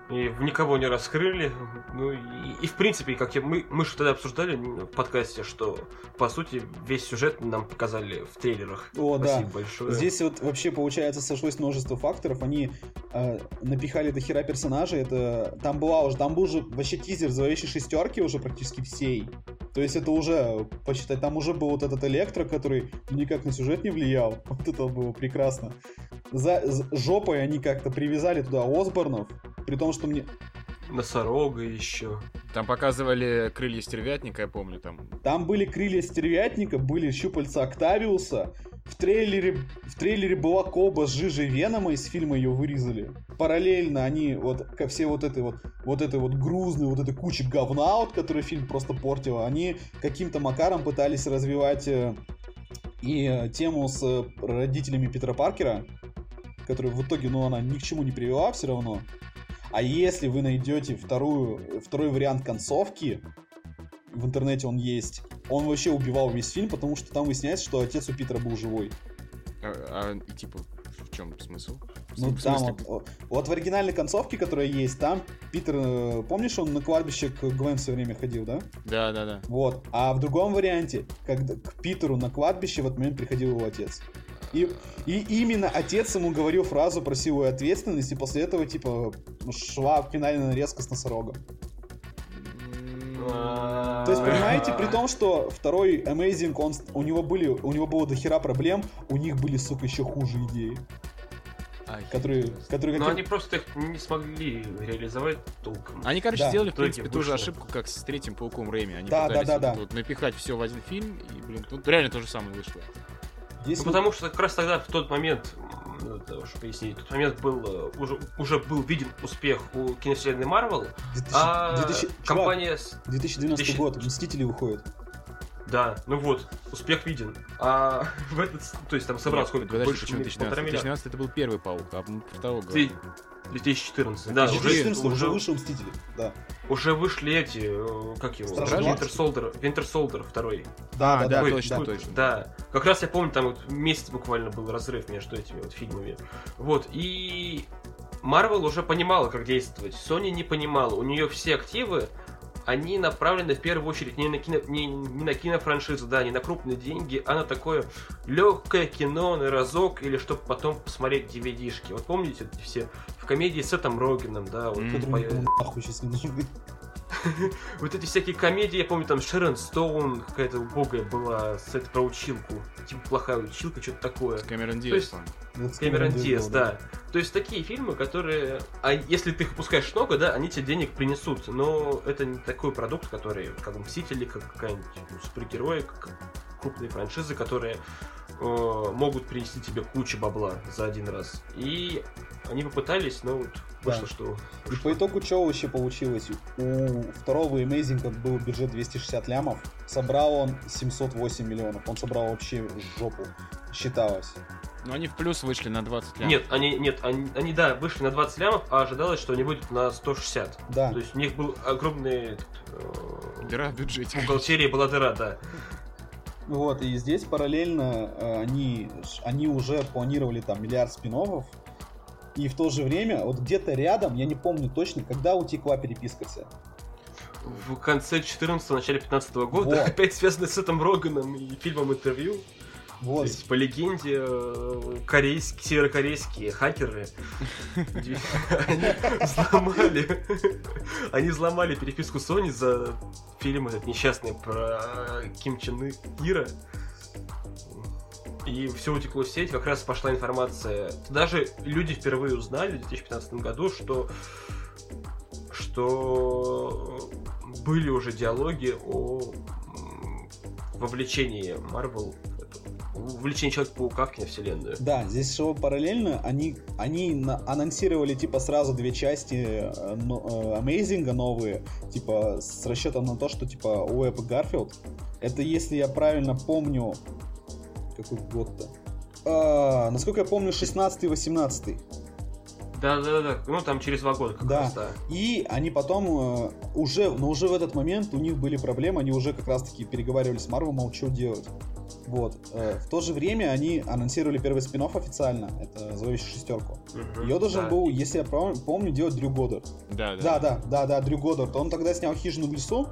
и никого не раскрыли. Ну и, и в принципе, как я, мы, мы же тогда обсуждали в подкасте, что по сути весь сюжет нам показали в трейлерах. О, Спасибо да. большое. Здесь вот вообще получается сошлось множество факторов. Они э, напихали до хера персонажей. Это там была уже, там был уже вообще тизер зловещей шестерки уже практически всей. То есть это уже, почитать, там уже был вот этот электро, который никак на сюжет не влиял. Вот это было прекрасно. За, за жопой они как-то привязали туда Осборнов, при том, что мне... Носорога еще. Там показывали крылья стервятника, я помню там. Там были крылья стервятника, были щупальца Октавиуса. В трейлере, в трейлере была коба с жижей Венома, из фильма ее вырезали. Параллельно они вот ко все вот этой вот, вот этой вот грузной, вот этой кучи говна, вот, который фильм просто портил, они каким-то макаром пытались развивать э, и э, тему с э, родителями Питера Паркера, которая в итоге, ну, она ни к чему не привела все равно. А если вы найдете вторую, второй вариант концовки, в интернете он есть, он вообще убивал весь фильм, потому что там выясняется, что отец у Питера был живой. А, а типа, в чем смысл? Ну, в там вот, вот в оригинальной концовке, которая есть, там Питер, э, помнишь, он на кладбище к Гвен все время ходил, да? Да, да, да. Вот. А в другом варианте, когда к Питеру на кладбище в этот момент приходил его отец. И, и именно отец ему говорил фразу про силу и ответственность, и после этого, типа, шла финальная нарезка с носорогом. То есть, понимаете, при том, что второй Amazing, он, у него были, у него было дохера проблем, у них были, сука, еще хуже идеи. Которые, которые Но они просто их не смогли реализовать толком. Они, короче, да. сделали, в принципе, ту же ошибку, как с третьим пауком Рэйми. Они да, пытались да, да, вот, да. Вот, напихать все в один фильм, и, блин, тут реально то же самое вышло. Если... Ну, потому что как раз тогда, в тот момент, ну, чтобы пояснить, в тот момент был, э, уже, уже был виден успех у киновселенной Марвел, а 2000, компания... Чувак, 2012 2000... год, Мстители выходят. Да, ну вот, успех виден. А в этот, то есть там собрал сколько? Подожди, больше почему 2012? 2012 это был первый паук, а второго говорим. 2014, да. 2014 уже, уже вышел Мстители, да. Уже вышли эти, э, как его, Winter Soldier, Winter Soldier второй. Да, да, да, Ой, точно, да, точно. Да, как раз я помню, там вот месяц буквально был разрыв между этими вот фильмами. Вот, и Marvel уже понимала, как действовать. Sony не понимала. У нее все активы они направлены в первую очередь не на, кино, не, не на кинофраншизу, да, не на крупные деньги, а на такое легкое кино на разок или чтобы потом посмотреть DVD-шки. Вот помните все в комедии с Сетом Рогином, да, вот mm-hmm. тут по... Вот эти всякие комедии, я помню, там Шерон Стоун какая-то убогая была, с этой про училку. Типа плохая училка, что-то такое. Кэмерон То есть- Диас, с Кэмерон Кэмерон Диас, да. То есть такие фильмы, которые, а если ты их выпускаешь много, да, они тебе денег принесут, но это не такой продукт, который, как Мстители, как какая-нибудь ну, супергерои, как крупные франшизы, которые э, могут принести тебе кучу бабла за один раз. И они попытались, но вот вышло, Да. что... И по итогу что вообще получилось? У второго Amazing был бюджет 260 лямов, собрал он 708 миллионов. Он собрал вообще жопу, считалось. Ну, они в плюс вышли на 20 лямов. Нет, они, нет, они, они, да, вышли на 20 лямов, а ожидалось, что они выйдут на 160. Да. То есть у них был огромный э, Дыра в бюджете. в бухгалтерии была дыра, да. Вот, и здесь параллельно э, они, они уже планировали там миллиард спин и в то же время, вот где-то рядом, я не помню точно, когда утекла переписка вся. В конце 14 начале 15 года, Вот. опять связано с этим Роганом и фильмом интервью. То Вот, есть, по легенде, э, корейские, северокорейские хакеры они взломали, они взломали переписку Sony за фильм этот несчастный про Ким Чен Ира. И все утекло в сеть, как раз пошла информация. Даже люди впервые узнали в 2015 году, что что были уже диалоги о вовлечении Марвел, вовлечении Человека-паука в киновселенную. да, здесь шло параллельно, они, они анонсировали типа сразу две части э, э, Amazing новые, типа с расчетом на то, что типа Уэб и Гарфилд. Это если я правильно помню, какой год-то? А, насколько я помню, 16-18. Да, да, да, ну там через два года как Да. раз, да. И они потом э, уже, но уже в этот момент у них были проблемы, они уже как раз таки переговаривали с Марвел, мол, что делать. Вот. Э, в то же время они анонсировали первый спин официально, это «Зловещую шестерку». Ее должен да. был, если я помню, делать Дрю Годдард. Да, Да, да. да, да, да, Дрю Годдард. Он тогда снял «Хижину в лесу»,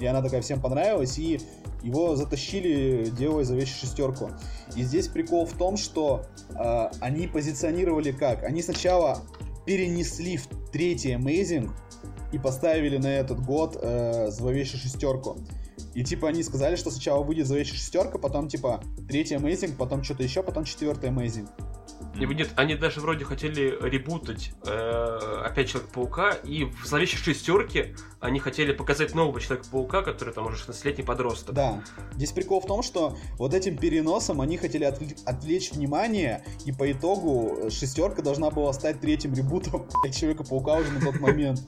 и она такая всем понравилась, и его затащили, делая «Зловещую шестерку». И здесь прикол в том, что э, они позиционировали как? Они сначала перенесли в третий Amazing и поставили на этот год э, «Зловещую шестерку». И типа они сказали, что сначала выйдет «Зловещая шестерка», потом типа третий Amazing, потом что-то еще, потом четвертый Amazing. И Нет, они даже вроде хотели ребутать э, опять Человека-паука, и в зловещей шестерке они хотели показать нового Человека-паука, который там уже 16-летний подросток. Да. Здесь прикол в том, что вот этим переносом они хотели отвле- отвлечь внимание, и по итогу э, шестерка должна была стать третьим ребутом Человека-паука уже на тот момент.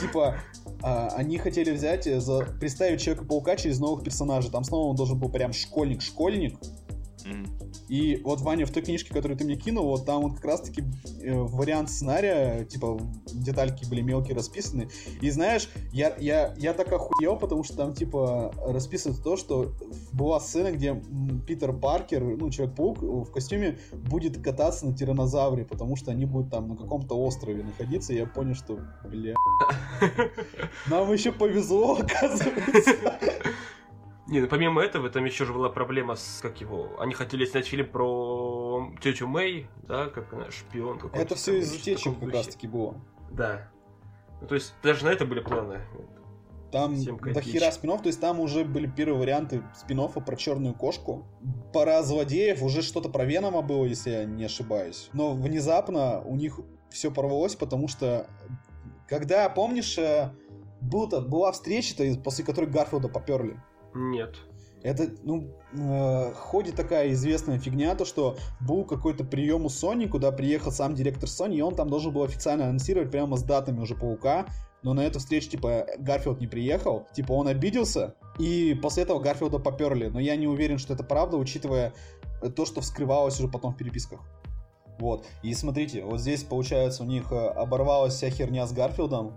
Типа, а, они хотели взять, э, представить Человека-паука через новых персонажей. Там снова он должен был прям школьник-школьник. И вот, Ваня, в той книжке, которую ты мне кинул, вот там вот как раз-таки э, вариант сценария, типа, детальки были мелкие расписаны. И знаешь, я, я, я так охуел, потому что там, типа, расписывается то, что была сцена, где Питер Паркер, ну, Человек-паук э, в костюме будет кататься на тиранозавре, потому что они будут там на каком-то острове находиться, и я понял, что, бля, нам еще повезло, оказывается. Не, ну помимо этого, там еще же была проблема с, как его, они хотели снять фильм про тетю Мэй, да, как она шпион какой-то. Это все из утечек как духе. раз-таки было. Да. Ну, то есть даже на это были планы. Там до хера спинов, то есть там уже были первые варианты спин про черную кошку. Пора злодеев, уже что-то про Венома было, если я не ошибаюсь. Но внезапно у них все порвалось, потому что когда, помнишь, э, был-то, была встреча-то, после которой Гарфилда поперли. Нет. Это, ну, э, ходит такая известная фигня, то, что был какой-то прием у Sony, куда приехал сам директор Sony, и он там должен был официально анонсировать прямо с датами уже Паука, но на эту встречу, типа, Гарфилд не приехал, типа, он обиделся, и после этого Гарфилда поперли, но я не уверен, что это правда, учитывая э, то, что вскрывалось уже потом в переписках. Вот, и смотрите, вот здесь, получается, у них э, оборвалась вся херня с Гарфилдом,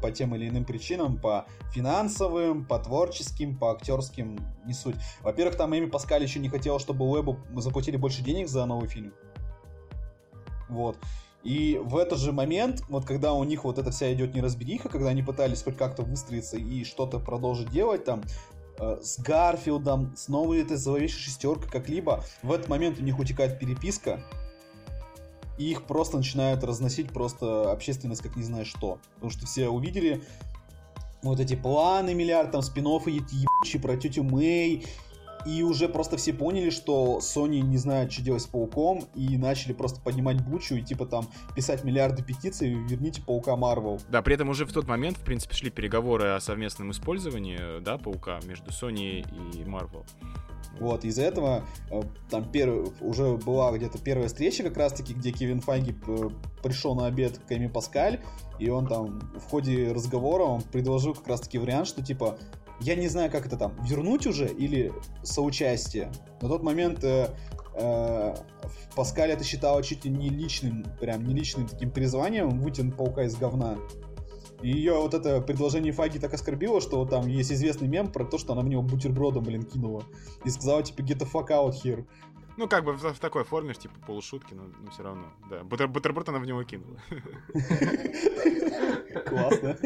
по тем или иным причинам, по финансовым, по творческим, по актерским, не суть. Во-первых, там Эми Паскаль еще не хотела, чтобы Уэбу заплатили больше денег за новый фильм. Вот. И в этот же момент, вот когда у них вот эта вся идет неразбериха, когда они пытались хоть как-то выстроиться и что-то продолжить делать там, э, с Гарфилдом, с новой этой зловещей шестеркой, как-либо, в этот момент у них утекает переписка, и их просто начинают разносить просто общественность как не знаю что. Потому что все увидели, вот эти планы миллиард, там спин эти ебучие про тетю Мэй, и уже просто все поняли, что Sony не знает, что делать с Пауком, и начали просто поднимать бучу и типа там писать миллиарды петиций «Верните Паука Марвел». Да, при этом уже в тот момент, в принципе, шли переговоры о совместном использовании, да, Паука между Sony и Marvel. Вот, из-за этого э, там первый, уже была где-то первая встреча как раз-таки, где Кевин Файги э, пришел на обед к Эми Паскаль, и он там в ходе разговора он предложил как раз-таки вариант, что типа я не знаю, как это там, вернуть уже или соучастие. На тот момент э, э, Паскаль это считала чуть ли не личным, прям не личным таким призванием вытянуть паука из говна. И ее вот это предложение Фаги так оскорбило, что там есть известный мем про то, что она в него бутербродом, блин, кинула. И сказала, типа, get the fuck out here. Ну, как бы в, в такой форме, типа полушутки, но, но все равно. Да, Бутер, бутерброд она в него кинула. Классно.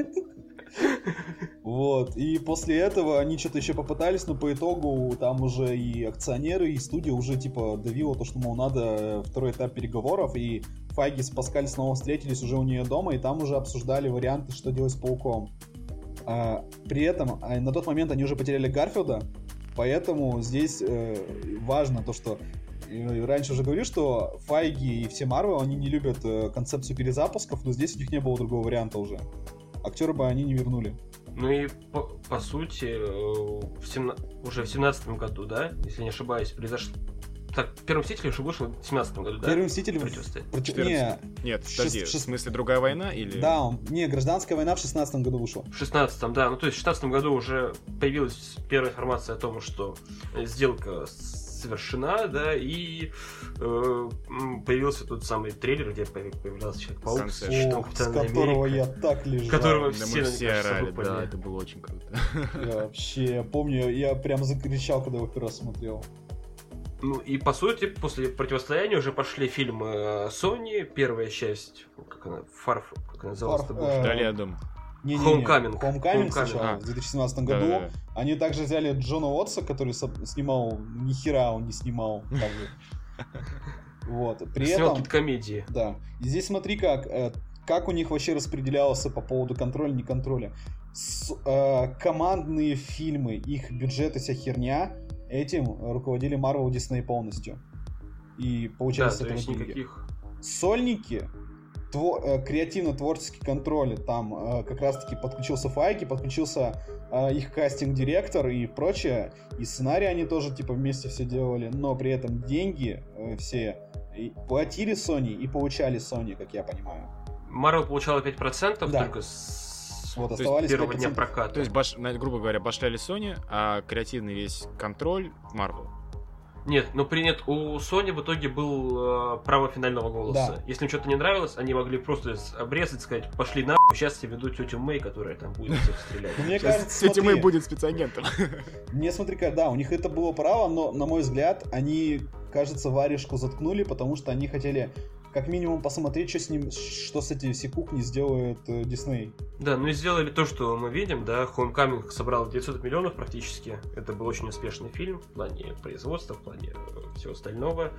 Вот, и после этого они что-то еще попытались, но по итогу там уже и акционеры, и студия уже типа давила то, что, мол, надо второй этап переговоров, и Файги с Паскаль снова встретились уже у нее дома, и там уже обсуждали варианты, что делать с Пауком. А, при этом а, на тот момент они уже потеряли Гарфилда, поэтому здесь э, важно то, что раньше уже говорил, что Файги и все Марвел, они не любят э, концепцию перезапусков, но здесь у них не было другого варианта уже актера бы они не вернули. Ну и по, по сути, э, в 17, уже в семнадцатом году, да, если не ошибаюсь, произошло. Так, Первый Мститель уже вышел в 17 году, да? Первый Мститель... Против... Не, Нет, подожди, шест... в смысле другая война или... Да, он... не, Гражданская война в 16 году вышла. В 16 да, ну то есть в 16 году уже появилась первая информация о том, что сделка с совершена, да, и э, появился тот самый трейлер, где появлялся Человек-паук, с, О, с которого Америка, я так лежал. Которого да, все, мы все орали, да, это было очень круто. Я вообще помню, я прям закричал, когда его первый раз смотрел. Ну и по сути, после противостояния уже пошли фильмы Sony, первая часть, как она, Фарф, как она называлась? Фарф, э... От дома. Не, не, Homecoming. Homecoming сначала, а. в 2017 году. Да, да, да. Они также взяли Джона Уотса, который снимал, ни хера он не снимал. Вот. При Снял этом... комедии. Да. И здесь смотри как, э, как у них вообще распределялся по поводу контроля, не контроля. С, э, командные фильмы, их бюджет и вся херня, этим руководили Marvel Disney полностью. И получается да, этого никаких... Сольники тво, э, креативно-творческий контроль, там э, как раз-таки подключился Файки, подключился э, их кастинг-директор и прочее, и сценарий они тоже типа вместе все делали, но при этом деньги э, все платили Sony и получали Sony, как я понимаю. Marvel получала 5% да. только с вот, оставались первого 5%. дня проката. То есть, баш, грубо говоря, башляли Sony, а креативный весь контроль Marvel. Нет, но принят у Sony в итоге был э, право финального голоса. Да. Если им что-то не нравилось, они могли просто обрезать, сказать, пошли на сейчас я веду тетю Мэй, которая там будет всех стрелять. Ну, мне кажется, тетя Мэй будет спецагентом. Не смотри, да, у них это было право, но, на мой взгляд, они, кажется, варежку заткнули, потому что они хотели как минимум посмотреть, что с ним, что с этой всей кухней сделает э, Дисней. Да, ну и сделали то, что мы видим, да, Homecoming собрал 900 миллионов практически, это был очень успешный фильм в плане производства, в плане э, всего остального,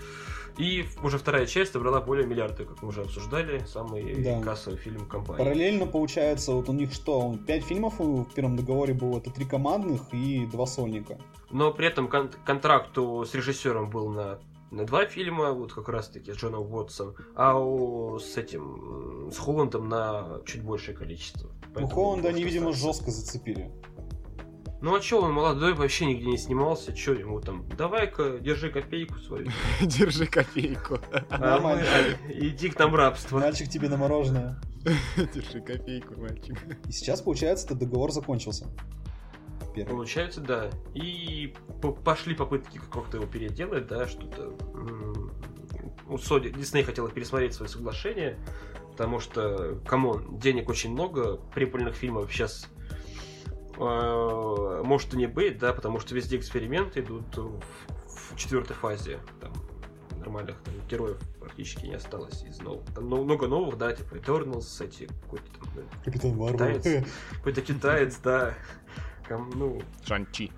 и уже вторая часть собрала более миллиарда, как мы уже обсуждали, самый да. кассовый фильм компании. Параллельно получается, вот у них что, пять фильмов в первом договоре было, это три командных и два сольника. Но при этом кон- контракт с режиссером был на на два фильма, вот как раз таки с Джоном Уотсом, а у, с этим, с Холландом на чуть большее количество. Ну, Холланда они, видимо, жестко зацепили. Ну а чё, он молодой, вообще нигде не снимался, чё ему там, давай-ка, держи копейку свою. Держи копейку. А иди к нам рабство. Мальчик тебе на мороженое. Держи копейку, мальчик. И сейчас, получается, этот договор закончился первый. Получается, да. И пошли попытки как-то его переделать, да, что-то... У Sony, Disney хотела пересмотреть свое соглашение, потому что, come on, денег очень много, прибыльных фильмов сейчас э, может и не быть, да, потому что везде эксперименты идут в, в четвертой фазе. Там нормальных там, героев практически не осталось из новых. Там много новых, да, типа Eternals, эти какой-то там... Капитан Марвел. Какой-то китаец, да ну... Шан-Чи.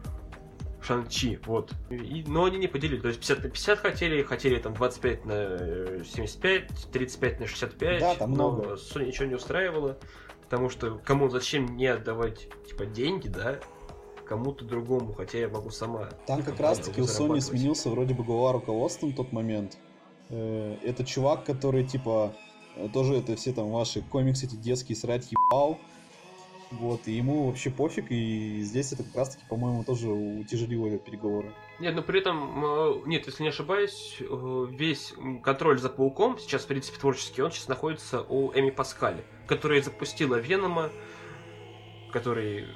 Шан-Чи, вот. И, но они не поделили, то есть 50 на 50 хотели, хотели там 25 на 75, 35 на 65. Да, там много. Sony ничего не устраивало. Потому что кому зачем мне отдавать, типа, деньги, да, кому-то другому, хотя я могу сама. Там как раз таки у Sony сменился вроде бы глава руководства в тот момент. Э, это чувак, который типа э, тоже это все там ваши комиксы эти детские срать ебал. Вот, и ему вообще пофиг, и здесь это как раз таки, по-моему, тоже утяжелило переговоры. Нет, но при этом, э, нет, если не ошибаюсь, весь контроль за Пауком, сейчас, в принципе, творческий, он сейчас находится у Эми Паскали, которая запустила Венома, который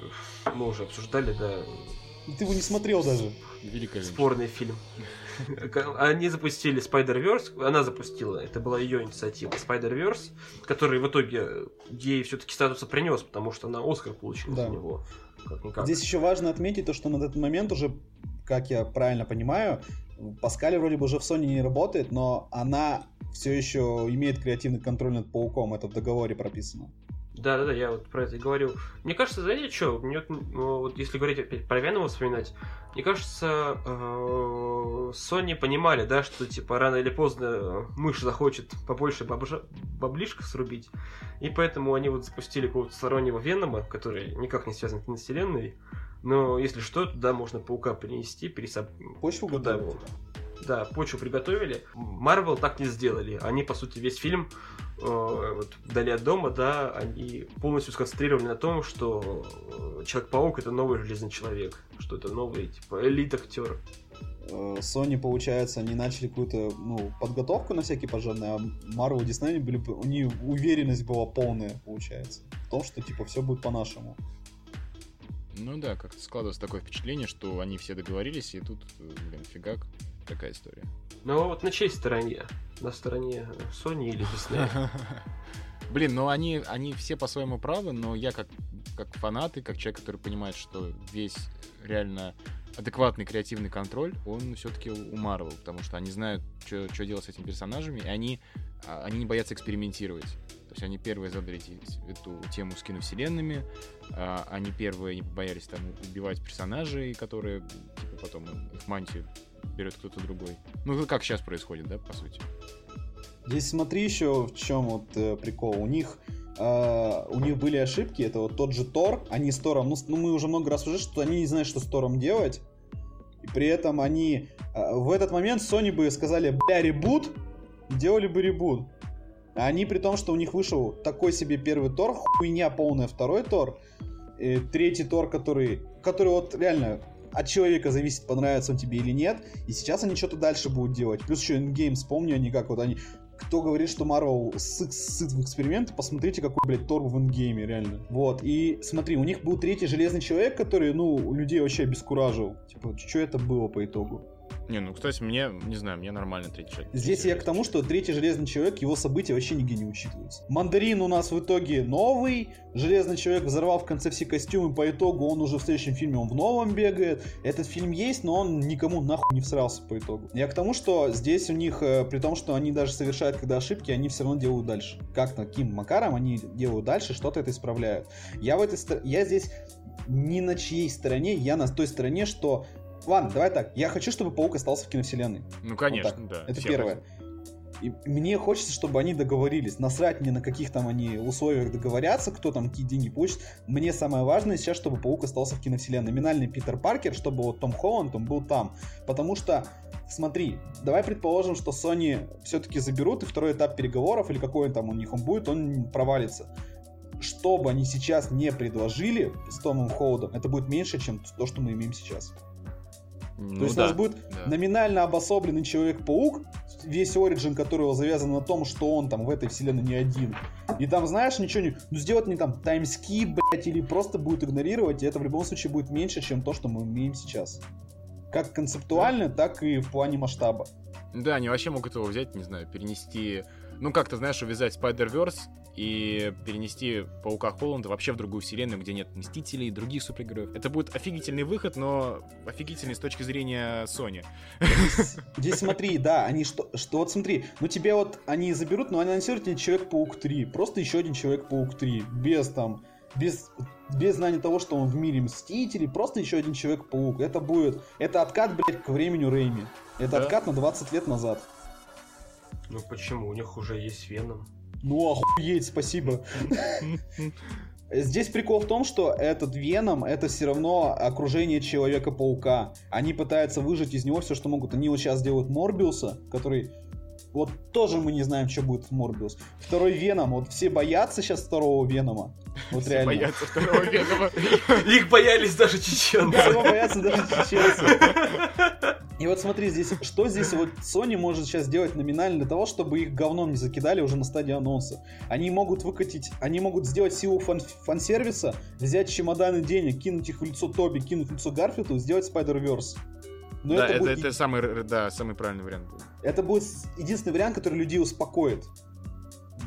мы уже обсуждали, да. Ты его не смотрел даже. Великолепно. Спорный фильм. Они запустили Spider-Verse, она запустила, это была ее инициатива, Spider-Verse, который в итоге ей все-таки статуса принес, потому что она Оскар получила да. за него. Как Здесь еще важно отметить то, что на этот момент уже, как я правильно понимаю, Паскаль вроде бы уже в Sony не работает, но она все еще имеет креативный контроль над Пауком, это в договоре прописано. Да, да, да, я вот про это и говорю. Мне кажется, знаете что, мне вот, ну, вот если говорить опять про Венома вспоминать, мне кажется, э, Sony понимали, да, что типа рано или поздно мышь захочет побольше бабжа, баблишка срубить, и поэтому они вот запустили какого-то стороннего Венома, который никак не связан с киновселенной, но если что, туда можно паука принести, пересоб... Почву готовить. Да, почву приготовили. Марвел так не сделали. Они, по сути, весь фильм э, вот, вдали от дома, да, они полностью сконцентрированы на том, что э, Человек-паук это новый железный человек, что это новый, типа, элит-актер. Э, Sony, получается, они начали какую-то ну, подготовку на всякие пожарные, а Marvel и Disney были, у них уверенность была полная, получается, в том, что типа все будет по-нашему. Ну да, как-то складывается такое впечатление, что они все договорились, и тут, блин, фигак, такая история. Ну вот на чьей стороне? На стороне Sony или Disney? Блин, ну они, они все по-своему правы, но я как, как фанат и как человек, который понимает, что весь реально адекватный креативный контроль, он все-таки у Marvel, потому что они знают, что делать с этими персонажами, и они, а, они не боятся экспериментировать. Есть они первые задали эту тему с киновселенными, а, они первые не боялись там убивать персонажей, которые типа потом их мантию берет кто-то другой. Ну, как сейчас происходит, да, по сути. Здесь смотри еще в чем вот э, прикол. У них Uh, у них были ошибки, это вот тот же Тор, они с Тором, ну, ну мы уже много раз уже, что они не знают, что с Тором делать, и при этом они uh, в этот момент Sony бы сказали, бля, ребут, делали бы ребут. Они при том, что у них вышел такой себе первый Тор, хуйня полная второй Тор, и третий Тор, который, который вот реально от человека зависит, понравится он тебе или нет. И сейчас они что-то дальше будут делать. Плюс еще Endgame, вспомни они как вот они... Кто говорит, что Marvel сыт в эксперименты, посмотрите, какой, блядь, Тор в Эндгейме, реально. Вот, и смотри, у них был третий Железный Человек, который, ну, людей вообще обескуражил. Типа, что это было по итогу? Не, ну, кстати, мне, не знаю, мне нормально третий человек. Здесь третий я к тому, что третий Железный Человек, его события вообще нигде не учитываются. Мандарин у нас в итоге новый, Железный Человек взорвал в конце все костюмы, по итогу он уже в следующем фильме, он в новом бегает. Этот фильм есть, но он никому нахуй не всрался по итогу. Я к тому, что здесь у них, э, при том, что они даже совершают когда ошибки, они все равно делают дальше. Как таким макаром они делают дальше, что-то это исправляют. Я в этой я здесь ни на чьей стороне, я на той стороне, что Ладно, давай так. Я хочу, чтобы Паук остался в киновселенной. Ну, конечно, вот да. Это первое. И мне хочется, чтобы они договорились. Насрать мне, на каких там они условиях договорятся, кто там какие деньги получит. Мне самое важное сейчас, чтобы Паук остался в киновселенной. Номинальный Питер Паркер, чтобы вот Том Холланд, он был там. Потому что, смотри, давай предположим, что Sony все-таки заберут, и второй этап переговоров, или какой он там у них он будет, он провалится что бы они сейчас не предложили с Томом Холдом, это будет меньше, чем то, что мы имеем сейчас. Ну, То есть да, у нас будет да. номинально обособленный Человек-паук, весь оригин которого завязан на том, что он там в этой вселенной не один. И там, знаешь, ничего не... Ну, сделать не там таймскип, блядь, или просто будет игнорировать, и это в любом случае будет меньше, чем то, что мы имеем сейчас. Как концептуально, да. так и в плане масштаба. Да, они вообще могут его взять, не знаю, перенести ну, как-то, знаешь, увязать Spider-Verse и перенести Паука Холланда вообще в другую вселенную, где нет Мстителей и других супергероев. Это будет офигительный выход, но офигительный с точки зрения Sony. Здесь, смотри, да, они что, что вот смотри, ну тебе вот они заберут, но они анонсируют тебе Человек-паук 3, просто еще один Человек-паук 3, без там, без, без знания того, что он в мире Мстителей, просто еще один Человек-паук. Это будет, это откат, блядь, к времени Рейми. Это да? откат на 20 лет назад. Ну почему? У них уже есть Веном. Ну, охуеть, спасибо. Здесь прикол в том, что этот Веном это все равно окружение Человека-паука. Они пытаются выжать из него все, что могут. Они вот сейчас делают Морбиуса, который вот тоже мы не знаем, что будет в Морбиус. Второй Веном, вот все боятся сейчас второго Венома. Вот Все реально. боятся второго Венома. Их боялись даже чеченцы. Да, его боятся даже чеченцы. И вот смотри, здесь, что здесь вот Sony может сейчас сделать номинально для того, чтобы их говном не закидали уже на стадии анонса. Они могут выкатить, они могут сделать силу фан фан-сервиса, взять чемоданы денег, кинуть их в лицо Тоби, кинуть в лицо Гарфилду и сделать Spider-Verse. Но Да, это, это, будет, это самый, да, самый правильный вариант это будет единственный вариант, который людей успокоит.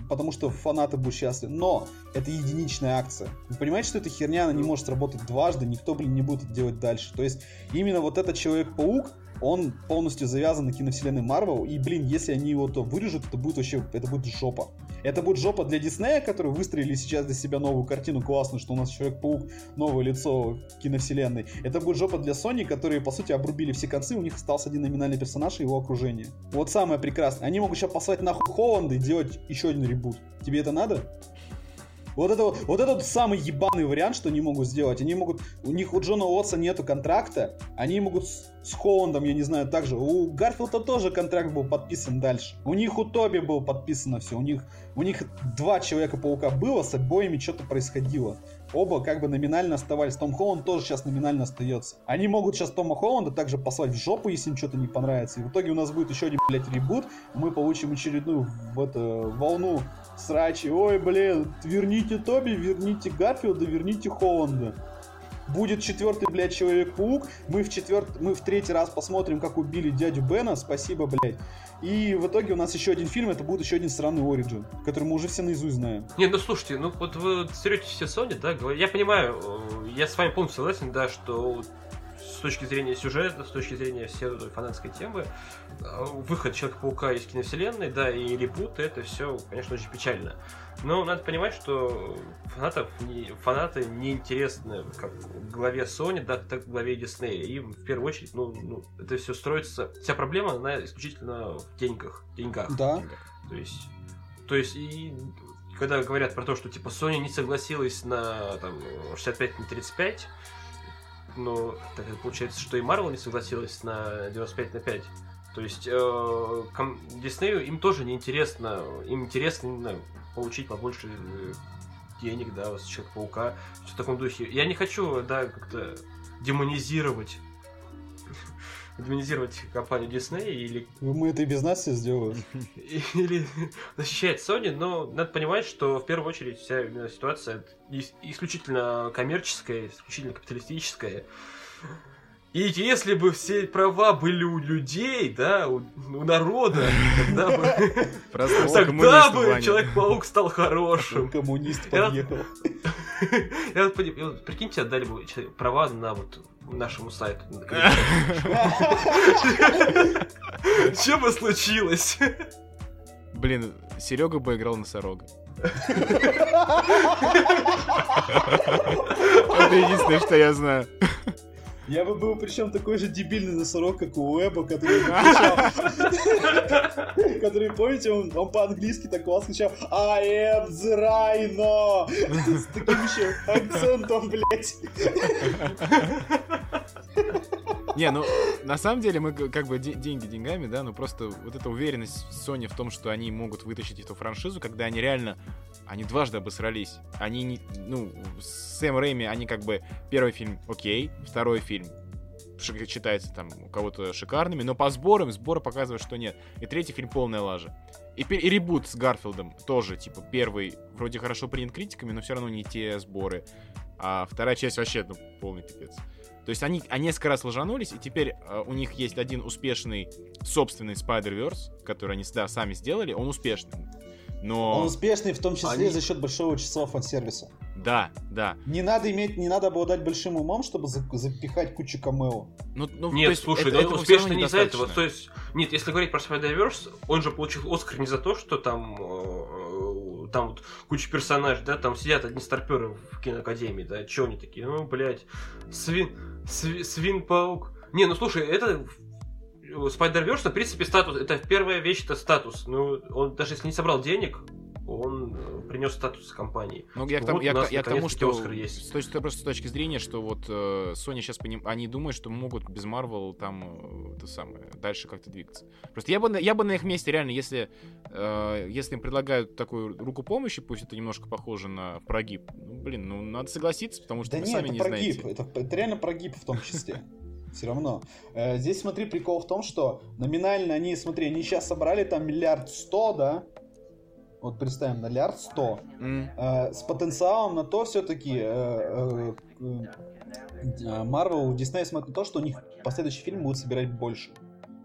Потому что фанаты будут счастливы. Но это единичная акция. Вы понимаете, что эта херня, она не может работать дважды, никто, блин, не будет это делать дальше. То есть именно вот этот Человек-паук, он полностью завязан на киновселенной Марвел, и, блин, если они его то вырежут, это будет вообще, это будет жопа. Это будет жопа для Диснея, которые выстроили сейчас для себя новую картину классную, что у нас Человек-паук, новое лицо киновселенной. Это будет жопа для Sony, которые, по сути, обрубили все концы, у них остался один номинальный персонаж и его окружение. Вот самое прекрасное. Они могут сейчас послать нахуй Холланда и делать еще один ребут. Тебе это надо? Вот это вот, вот это вот самый ебаный вариант, что они могут сделать. Они могут, у них у Джона Уотса нету контракта, они могут с, с Холландом, я не знаю, также. У Гарфилда тоже контракт был подписан дальше. У них у Тоби был подписано все. У них, у них два Человека-паука было, с обоими что-то происходило. Оба как бы номинально оставались. Том Холланд тоже сейчас номинально остается. Они могут сейчас Тома Холланда также послать в жопу, если им что-то не понравится. И в итоге у нас будет еще один, блядь, ребут. Мы получим очередную в это, волну срачи. Ой, блин, верните Тоби, верните Гарфилда, верните Холланда. Будет четвертый, блядь, Человек-паук. Мы в четвертый, мы в третий раз посмотрим, как убили дядю Бена. Спасибо, блядь. И в итоге у нас еще один фильм, это будет еще один странный Ориджин, который мы уже все наизусть знаем. Не, ну слушайте, ну вот вы стерете все Sony, да, я понимаю, э, я с вами полностью согласен, да, что с точки зрения сюжета, с точки зрения всей этой фанатской темы, э, выход Человека-паука из киновселенной, да, и ребут, это все, конечно, очень печально. Но надо понимать, что фанатов не, фанаты не интересны как главе Sony, да, так и главе Disney. Им в первую очередь, ну, ну это все строится. Вся проблема, она исключительно в деньгах, деньгах. Да. То есть, то есть и когда говорят про то, что типа Sony не согласилась на там 65 на 35, но так это получается, что и Marvel не согласилась на 95 на 5. То есть э, ком- Диснею им тоже не интересно, им интересно не знаю, получить побольше э, денег, да, с Человека-паука, все в таком духе. Я не хочу, да, как-то демонизировать демонизировать компанию Disney или Мы это и без нас все сделаем. или защищает Sony, но надо понимать, что в первую очередь вся именно ситуация ис- исключительно коммерческая, исключительно капиталистическая. И если бы все права были у людей, да, у, у народа, тогда бы, тогда бы. Человек-паук стал хорошим. Коммунист подъехал. Прикиньте, отдали бы права на вот нашему сайту. Что бы случилось? Блин, Серега бы играл носорога. Это единственное, что я знаю. Я бы был причем такой же дебильный носорог, как у Уэба, который. Который, помните, он, он по-английски так классно кричал I am the rhino! С таким еще акцентом, блядь. Не, ну, на самом деле мы как бы де- деньги деньгами, да, но просто вот эта уверенность Sony в том, что они могут вытащить эту франшизу, когда они реально, они дважды обосрались. Они не, ну, с Сэм Рэйми, они как бы, первый фильм окей, второй фильм считается там у кого-то шикарными, но по сборам сборы показывают, что нет. И третий фильм полная лажа. И, и ребут с Гарфилдом тоже, типа, первый вроде хорошо принят критиками, но все равно не те сборы. А вторая часть вообще, ну, полный пипец. То есть они, они несколько раз ложанулись, и теперь э, у них есть один успешный собственный Spider-Verse, который они да, сами сделали, он успешный. Но... Он успешный в том числе Они- за счет большого числа фан-сервиса. Да, да. Не надо иметь, не надо обладать большим умом, чтобы за- запихать кучу камео. Ну, ну, то Нет, есть слушай, это- всё успешно не из-за этого. То есть, нет, если говорить про Spider-Verse, он же получил Оскар не за то, что там, э, там вот куча персонажей, да, там сидят одни старперы в киноакадемии, да, че они такие, ну, блядь, свин, сви- свин-паук. Не, ну слушай, это Spider-Verse, в принципе, статус, это первая вещь, это статус. Ну, он даже если не собрал денег, он э, принес статус компании. Ну, я, к, Вот тому- я, я к тому, что Оскар есть. с точки, просто с точки зрения, что вот э, Sony сейчас поним... они думают, что могут без Marvel там э, то самое дальше как-то двигаться. Просто я бы на, я бы на их месте реально, если э, если им предлагают такую руку помощи, пусть это немножко похоже на прогиб, ну блин, ну надо согласиться, потому что Да вы нет, сами это не прогиб. знаете. Это, это реально прогиб в том числе. Все равно. Э, Здесь, смотри, прикол в том, что номинально они, смотри, они сейчас собрали там миллиард сто, да? Вот представим, миллиард сто. Э, С потенциалом на то все-таки Marvel, Disney смотрит на то, что у них последующий фильм будет собирать больше.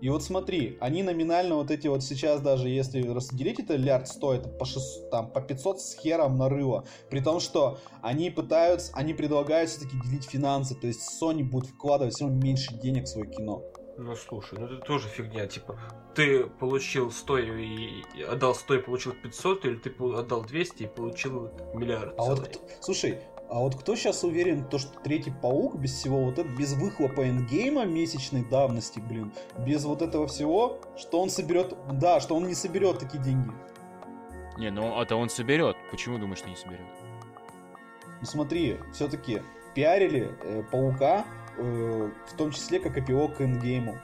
И вот смотри, они номинально вот эти вот сейчас даже, если распределить это миллиард сто, это по, 600, там, по 500 с хером нарыва. При том, что они пытаются, они предлагают все-таки делить финансы, то есть Sony будет вкладывать все равно меньше денег в свое кино. Ну слушай, ну это тоже фигня, типа, ты получил 100 и отдал 100 и получил 500, или ты отдал 200 и получил миллиард. А вот, целый. кто- слушай, а вот кто сейчас уверен, то, что третий паук без всего вот этого, без выхлопа эндгейма месячной давности, блин, без вот этого всего, что он соберет, да, что он не соберет такие деньги. Не, ну это он соберет. Почему думаешь, что не соберет? Ну смотри, все-таки пиарили э, паука, э, в том числе как эпилог к эндгейму.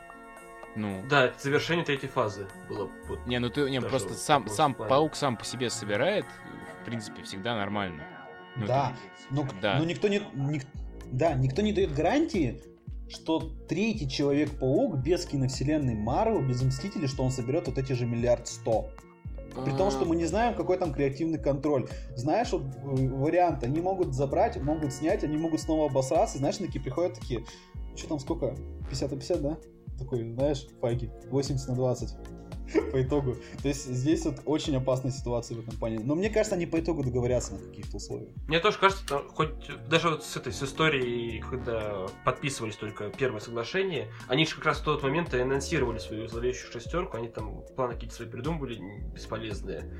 Ну. Да, это завершение третьей фазы было. вот. Не, ну ты не, просто сам, сам паук сам по себе собирает, в принципе, всегда нормально. Ну, да, но, да. но никто не, ник- да, никто не дает гарантии, что третий Человек-паук без киновселенной Марвел, без Мстителей, что он соберет вот эти же миллиард сто. При том, что мы не знаем, какой там креативный контроль. Знаешь, вот э, вариант, они могут забрать, могут снять, они могут снова обосраться, и знаешь, такие приходят такие, что там сколько, 50 на 50, да? Такой, знаешь, фаги, 80 на 20 по итогу. То есть здесь вот очень опасная ситуация в этом плане. Но мне кажется, они по итогу договорятся на каких-то условиях. Мне тоже кажется, хоть даже вот с этой с историей, когда подписывались только первое соглашение, они же как раз в тот момент и анонсировали свою зловещую шестерку, они там планы какие-то свои придумывали бесполезные.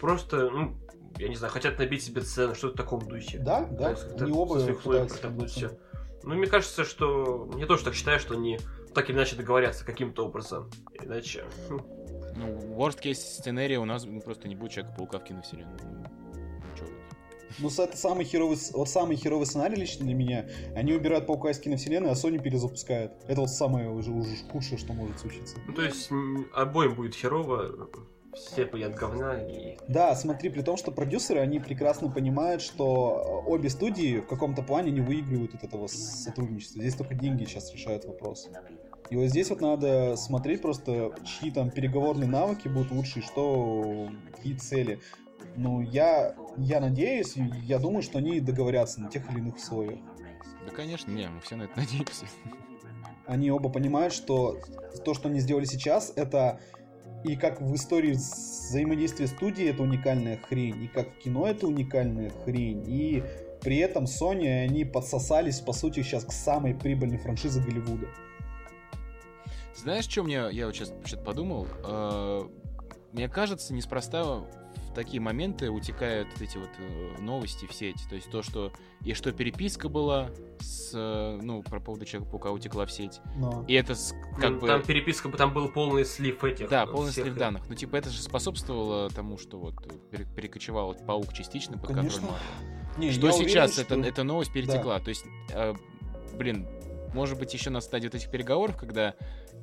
Просто, ну, я не знаю, хотят набить себе цену, что-то в таком духе. Да, да, они оба пытаются. Ну, мне кажется, что... Я тоже так считаю, что они так или иначе договорятся каким-то образом. Иначе... Ну, worst case сценария у нас ну, просто не будет Человека-паука в киновселенной. Ну. Ну, это самый херовый, вот самый херовый сценарий лично для меня. Они убирают паука из киновселенной, а Sony перезапускает. Это вот самое уже, уже худшее, что может случиться. Ну, то есть, обоим будет херово, все поедят говна, и... Да, смотри, при том, что продюсеры, они прекрасно понимают, что обе студии в каком-то плане не выигрывают от этого сотрудничества. Здесь только деньги сейчас решают вопрос. И вот здесь вот надо смотреть просто, чьи там переговорные навыки будут лучше, и что, какие цели. Ну, я, я надеюсь, я думаю, что они договорятся на тех или иных условиях. Да, конечно, не, мы все на это надеемся. Они оба понимают, что то, что они сделали сейчас, это и как в истории взаимодействия студии это уникальная хрень, и как в кино это уникальная хрень, и при этом Sony, они подсосались, по сути, сейчас к самой прибыльной франшизе Голливуда. Знаешь, что мне, я вот сейчас что-то подумал? Э, Мне кажется, неспроста в такие моменты утекают вот эти вот э, новости в сеть. То есть то, что и что переписка была с, э, ну, про поводу Человека-паука утекла в сеть. Но... И это как Ну, бы... Там переписка, там был полный слив этих. Да, э, полный всех, слив данных. Ну, типа, это же способствовало тому, что вот пере- перекочевал вот паук частично под Конечно. контроль Марвел. Не, Что сейчас уверен, это, что- эта новость перетекла. То есть, э, блин, может быть, еще на стадии вот этих переговоров, когда,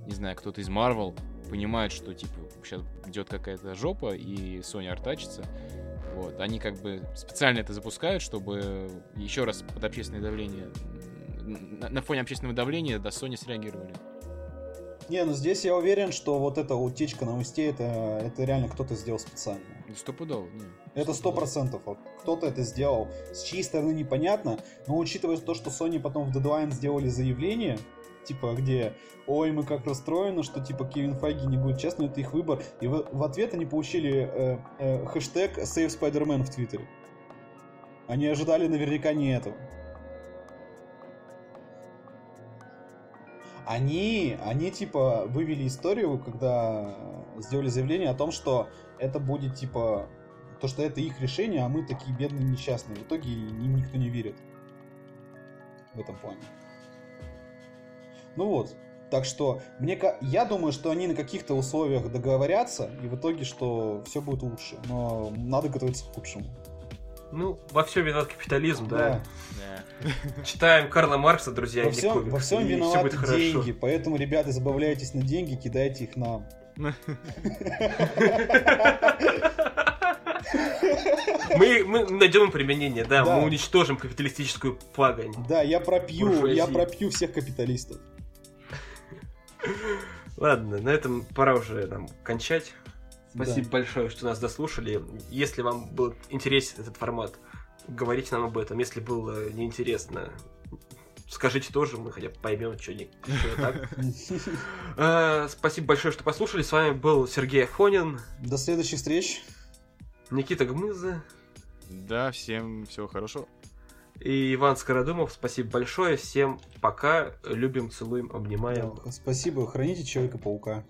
не знаю, кто-то из Marvel понимает, что, типа, сейчас идет какая-то жопа, и Sony артачится, вот, они как бы специально это запускают, чтобы еще раз под общественное давление, на, на фоне общественного давления до Sony среагировали. Не, ну здесь я уверен, что вот эта утечка новостей, это, это реально кто-то сделал специально. Ну, Стопудово, не. Это сто процентов. Вот кто-то это сделал. С чьей стороны непонятно, но учитывая то, что Sony потом в Deadline сделали заявление, типа, где ой, мы как расстроены, что типа Кевин Файги не будет честным, это их выбор. И в, в ответ они получили э, э, хэштег Save Spider-Man в Твиттере. Они ожидали наверняка не этого. Они, они типа вывели историю, когда сделали заявление о том, что это будет типа то, что это их решение, а мы такие бедные несчастные. В итоге им никто не верит в этом плане. Ну вот. Так что мне, я думаю, что они на каких-то условиях договорятся, и в итоге, что все будет лучше. Но надо готовиться к худшему. Ну, во всем виноват капитализм, да. Да. Читаем Карла Маркса, друзья, Во не всем, комиксы, во всем виноваты будет хорошо. деньги, поэтому, ребята, забавляйтесь на деньги, кидайте их нам. Мы, мы найдем им применение, да, Да. мы уничтожим капиталистическую пагань. Да, я пропью, Буржуазия. я пропью всех капиталистов. Ладно, на этом пора уже нам кончать. Спасибо Да. большое, что нас дослушали. Если вам был интересен этот формат, говорите нам об этом. Если было неинтересно, скажите тоже, мы хотя бы поймем, что не так. Э, Спасибо большое, что послушали. С вами был Сергей Афонин, До следующих встреч. Никита Гмыза Да, всем всего хорошего. и Иван Скородумов. Спасибо большое. Всем пока. Любим, целуем, обнимаем. Спасибо, храните Человека-паука.